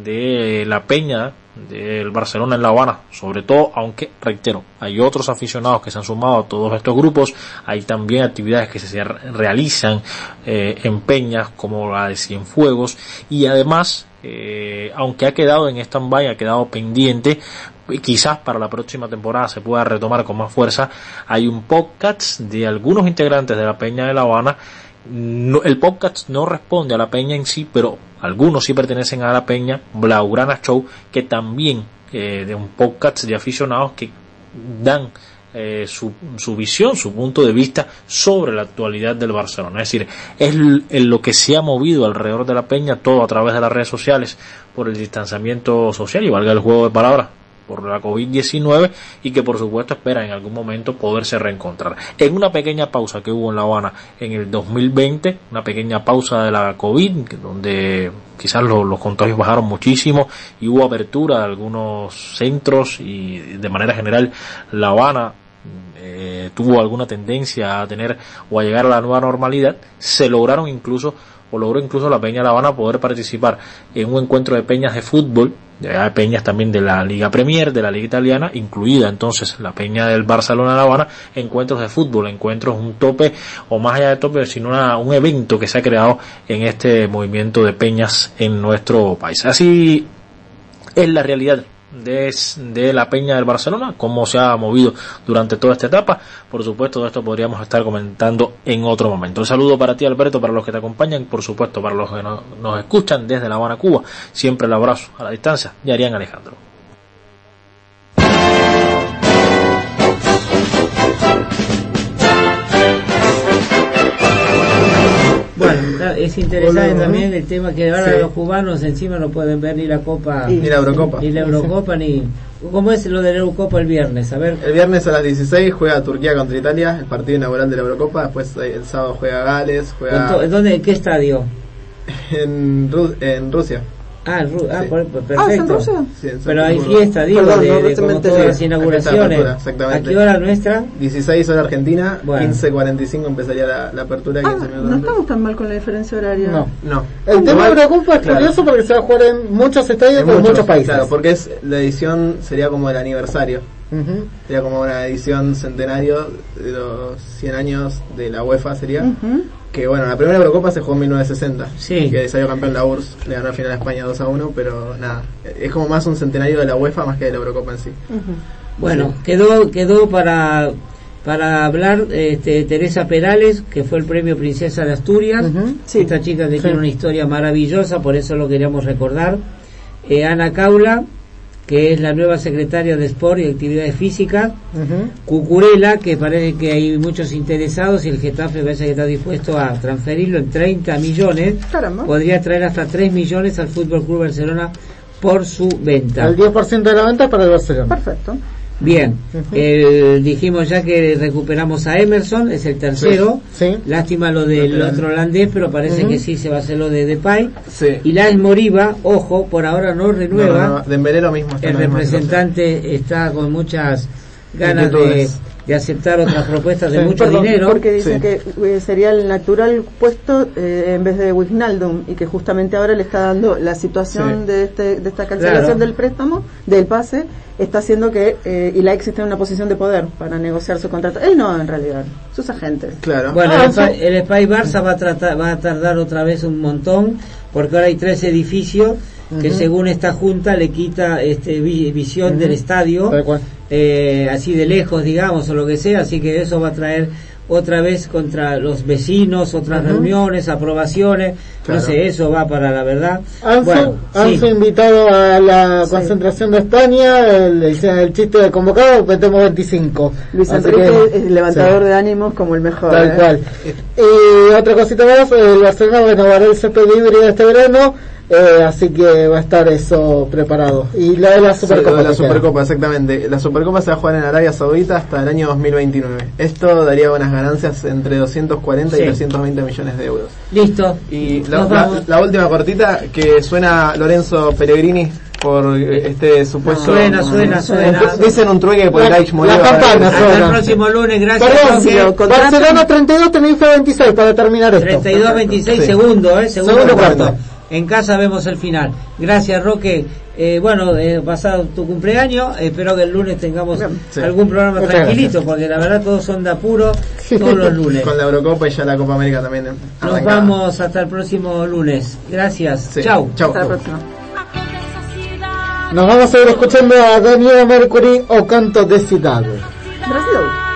[SPEAKER 16] de la peña del Barcelona en La Habana, sobre todo, aunque reitero, hay otros aficionados que se han sumado a todos estos grupos, hay también actividades que se re- realizan eh, en peñas como la de Cienfuegos. Y además, eh, aunque ha quedado en stand-by, ha quedado pendiente, quizás para la próxima temporada se pueda retomar con más fuerza, hay un podcast de algunos integrantes de la Peña de La Habana no- el podcast no responde a la peña en sí, pero algunos sí pertenecen a la peña, Blaugrana Show, que también eh, de un podcast de aficionados que dan eh, su, su visión, su punto de vista sobre la actualidad del Barcelona. Es decir, es lo que se ha movido alrededor de la peña, todo a través de las redes sociales, por el distanciamiento social y valga el juego de palabras, por la COVID-19 y que por supuesto espera en algún momento poderse reencontrar. En una pequeña pausa que hubo en La Habana en el 2020, una pequeña pausa de la COVID, donde quizás lo- los contagios bajaron muchísimo y hubo apertura de algunos centros y de manera general La Habana eh, tuvo alguna tendencia a tener o a llegar a la nueva normalidad, se lograron incluso o logró incluso la Peña La Habana poder participar en un encuentro de peñas de fútbol, de peñas también de la Liga Premier, de la Liga Italiana, incluida entonces la peña del Barcelona La Habana, encuentros de fútbol, encuentros un tope o más allá de tope, sino una- un evento que se ha creado en este movimiento de peñas en nuestro país. Así es la realidad de, la Peña del Barcelona, cómo se ha movido durante toda esta etapa. Por supuesto, de esto podríamos estar comentando en otro momento. Un saludo para ti, Alberto, para los que te acompañan, por supuesto, para los que no- nos escuchan desde La Habana, Cuba. Siempre el abrazo a la distancia de Arián Alejandro.
[SPEAKER 1] Bueno, es interesante
[SPEAKER 3] Hola.
[SPEAKER 1] también el tema que ahora
[SPEAKER 3] Sí.
[SPEAKER 1] los cubanos encima no pueden ver ni la Copa,
[SPEAKER 3] Ni la Eurocopa.
[SPEAKER 1] ni la Eurocopa, ni... ¿Cómo es lo de la Eurocopa el viernes? A ver,
[SPEAKER 3] El viernes a las 16 juega Turquía contra Italia, el partido inaugural de la Eurocopa. Después eh, el sábado juega Gales, juega
[SPEAKER 1] ¿en dónde, en qué estadio?
[SPEAKER 3] en, Ru- en Rusia.
[SPEAKER 1] Ah, Ru- ah,
[SPEAKER 3] Sí.
[SPEAKER 5] Ah, ¿es en
[SPEAKER 1] perfecto.
[SPEAKER 5] Rusia?
[SPEAKER 3] Sí, en San
[SPEAKER 1] Pero hay fiesta, digo,
[SPEAKER 5] Perdón,
[SPEAKER 1] de,
[SPEAKER 5] no,
[SPEAKER 1] de como
[SPEAKER 5] me
[SPEAKER 1] las inauguraciones.
[SPEAKER 3] apertura,
[SPEAKER 1] ¿A
[SPEAKER 3] exactamente.
[SPEAKER 1] qué hora nuestra?
[SPEAKER 3] 16 hora Argentina,
[SPEAKER 1] Bueno.
[SPEAKER 3] 15.45 empezaría la, la apertura.
[SPEAKER 5] Ah,
[SPEAKER 3] 15 minutos
[SPEAKER 5] no estamos tan mal con la diferencia horaria.
[SPEAKER 2] No.
[SPEAKER 3] No.
[SPEAKER 2] El tema de
[SPEAKER 3] Igual,
[SPEAKER 2] Eurocopa es
[SPEAKER 3] claro.
[SPEAKER 2] curioso porque se va a jugar en muchos estadios
[SPEAKER 3] En
[SPEAKER 2] de muchos,
[SPEAKER 3] muchos,
[SPEAKER 2] países.
[SPEAKER 3] Claro, porque es la edición sería como el aniversario.
[SPEAKER 2] Ujú.
[SPEAKER 3] Sería como una edición centenario de los 100 años de la UEFA sería. Que bueno, la primera Eurocopa se jugó en 1960.
[SPEAKER 1] Sí.
[SPEAKER 3] Que salió campeón la URSS, le ganó al final a España 2 a 1, pero nada. Es como más un centenario de la UEFA más que de la Eurocopa en sí.
[SPEAKER 1] Bueno, quedó quedó para para hablar este, Teresa Perales, que fue el premio Princesa de Asturias. Esta chica que
[SPEAKER 2] Sí.
[SPEAKER 1] tiene una historia maravillosa, por eso lo queríamos recordar. Eh, Ana Caula, que es la nueva secretaria de Sport y Actividades Físicas.
[SPEAKER 2] Ujú.
[SPEAKER 1] Cucurela, que parece que hay muchos interesados y el Getafe parece que está dispuesto a transferirlo en 30 millones.
[SPEAKER 5] Caramba.
[SPEAKER 1] Podría traer hasta 3 millones al Fútbol Club Barcelona por su venta.
[SPEAKER 2] El 10% de la venta para el Barcelona.
[SPEAKER 5] Perfecto.
[SPEAKER 1] Bien, el- dijimos ya que recuperamos a Emerson, es el tercero.
[SPEAKER 2] Sí.
[SPEAKER 1] Lástima lo del otro holandés, pero parece que sí se va a hacer lo de Depay.
[SPEAKER 3] Sí.
[SPEAKER 1] Y Lars Moriba, ojo, por ahora no renueva.
[SPEAKER 3] No, no, no, Dembélé lo mismo. está
[SPEAKER 1] el representante está con muchas ganas de, aceptar otras propuestas de
[SPEAKER 2] Sí.
[SPEAKER 1] mucho
[SPEAKER 5] Perdón,
[SPEAKER 1] dinero.
[SPEAKER 5] Porque dicen
[SPEAKER 3] Sí.
[SPEAKER 5] que eh, sería el natural puesto eh, en vez de Wijnaldum y que justamente ahora le está dando la situación
[SPEAKER 3] Sí.
[SPEAKER 5] de, este, de esta cancelación
[SPEAKER 1] Claro.
[SPEAKER 5] del préstamo, del pase, está haciendo que eh, Ilaix esté en una posición de poder para negociar su contrato. Él no, en realidad, sus agentes.
[SPEAKER 3] Claro.
[SPEAKER 1] Bueno,
[SPEAKER 2] Ah,
[SPEAKER 1] el, el Spy Barça va a, tratar, va a tardar otra vez un montón, porque ahora hay tres edificios que según esta junta le quita este vi- visión del estadio, eh, así de lejos, digamos, o lo que sea, así que eso va a traer otra vez contra los vecinos, otras reuniones, aprobaciones,
[SPEAKER 3] Claro.
[SPEAKER 1] no sé, eso va para la verdad.
[SPEAKER 2] Ansu,
[SPEAKER 1] Bueno, sí.
[SPEAKER 2] Ansu invitado a la concentración de España, el, el, el chiste de convocado, metemos 25.
[SPEAKER 5] Luis Enrique
[SPEAKER 2] que-
[SPEAKER 5] es el levantador
[SPEAKER 2] sí.
[SPEAKER 5] de ánimos como el mejor.
[SPEAKER 2] Tal
[SPEAKER 5] ¿eh?
[SPEAKER 2] cual. Y otra cosita más, el Barcelona renovará el césped híbrido este verano, eh, así que va a estar eso preparado. Y la de la
[SPEAKER 3] Sí,
[SPEAKER 2] Supercopa.
[SPEAKER 3] lo de la. Supercopa, exactamente. La Supercopa se va a jugar en Arabia Saudita hasta el año 2029. Esto daría buenas ganancias entre 240
[SPEAKER 1] Sí.
[SPEAKER 3] y 320 millones de euros.
[SPEAKER 1] Listo.
[SPEAKER 3] Y la, la- la última cortita que suena Lorenzo Pellegrini por eh, este supuesto.
[SPEAKER 1] Suena, suena, suena.
[SPEAKER 3] Dicen un trueque por
[SPEAKER 2] La-
[SPEAKER 3] el Aix
[SPEAKER 2] la
[SPEAKER 3] Moriba.
[SPEAKER 2] campana
[SPEAKER 1] Hasta el próximo lunes, gracias.
[SPEAKER 2] Perdón. Barcelona 32, Tenerife 26 para terminar esto.
[SPEAKER 1] 32 26
[SPEAKER 3] Sí.
[SPEAKER 1] segundo, eh, segundo,
[SPEAKER 2] Segundo
[SPEAKER 1] cuarto.
[SPEAKER 2] cuarto.
[SPEAKER 1] En casa vemos el final. Gracias, Roque. Eh, bueno, eh, pasado tu cumpleaños, espero que el lunes tengamos
[SPEAKER 3] Sí.
[SPEAKER 1] algún programa
[SPEAKER 2] Muchas
[SPEAKER 1] tranquilito, porque la verdad todos son de apuro todos los lunes.
[SPEAKER 3] Con la Eurocopa y ya la Copa América también.
[SPEAKER 1] Nos
[SPEAKER 3] arrancada.
[SPEAKER 1] vamos hasta el próximo lunes. Gracias.
[SPEAKER 3] Sí.
[SPEAKER 1] Chau.
[SPEAKER 3] Chau.
[SPEAKER 5] Hasta la próxima.
[SPEAKER 2] Nos vamos a ir escuchando a Daniela Mercury o Canto de Ciudad.
[SPEAKER 5] Brasil.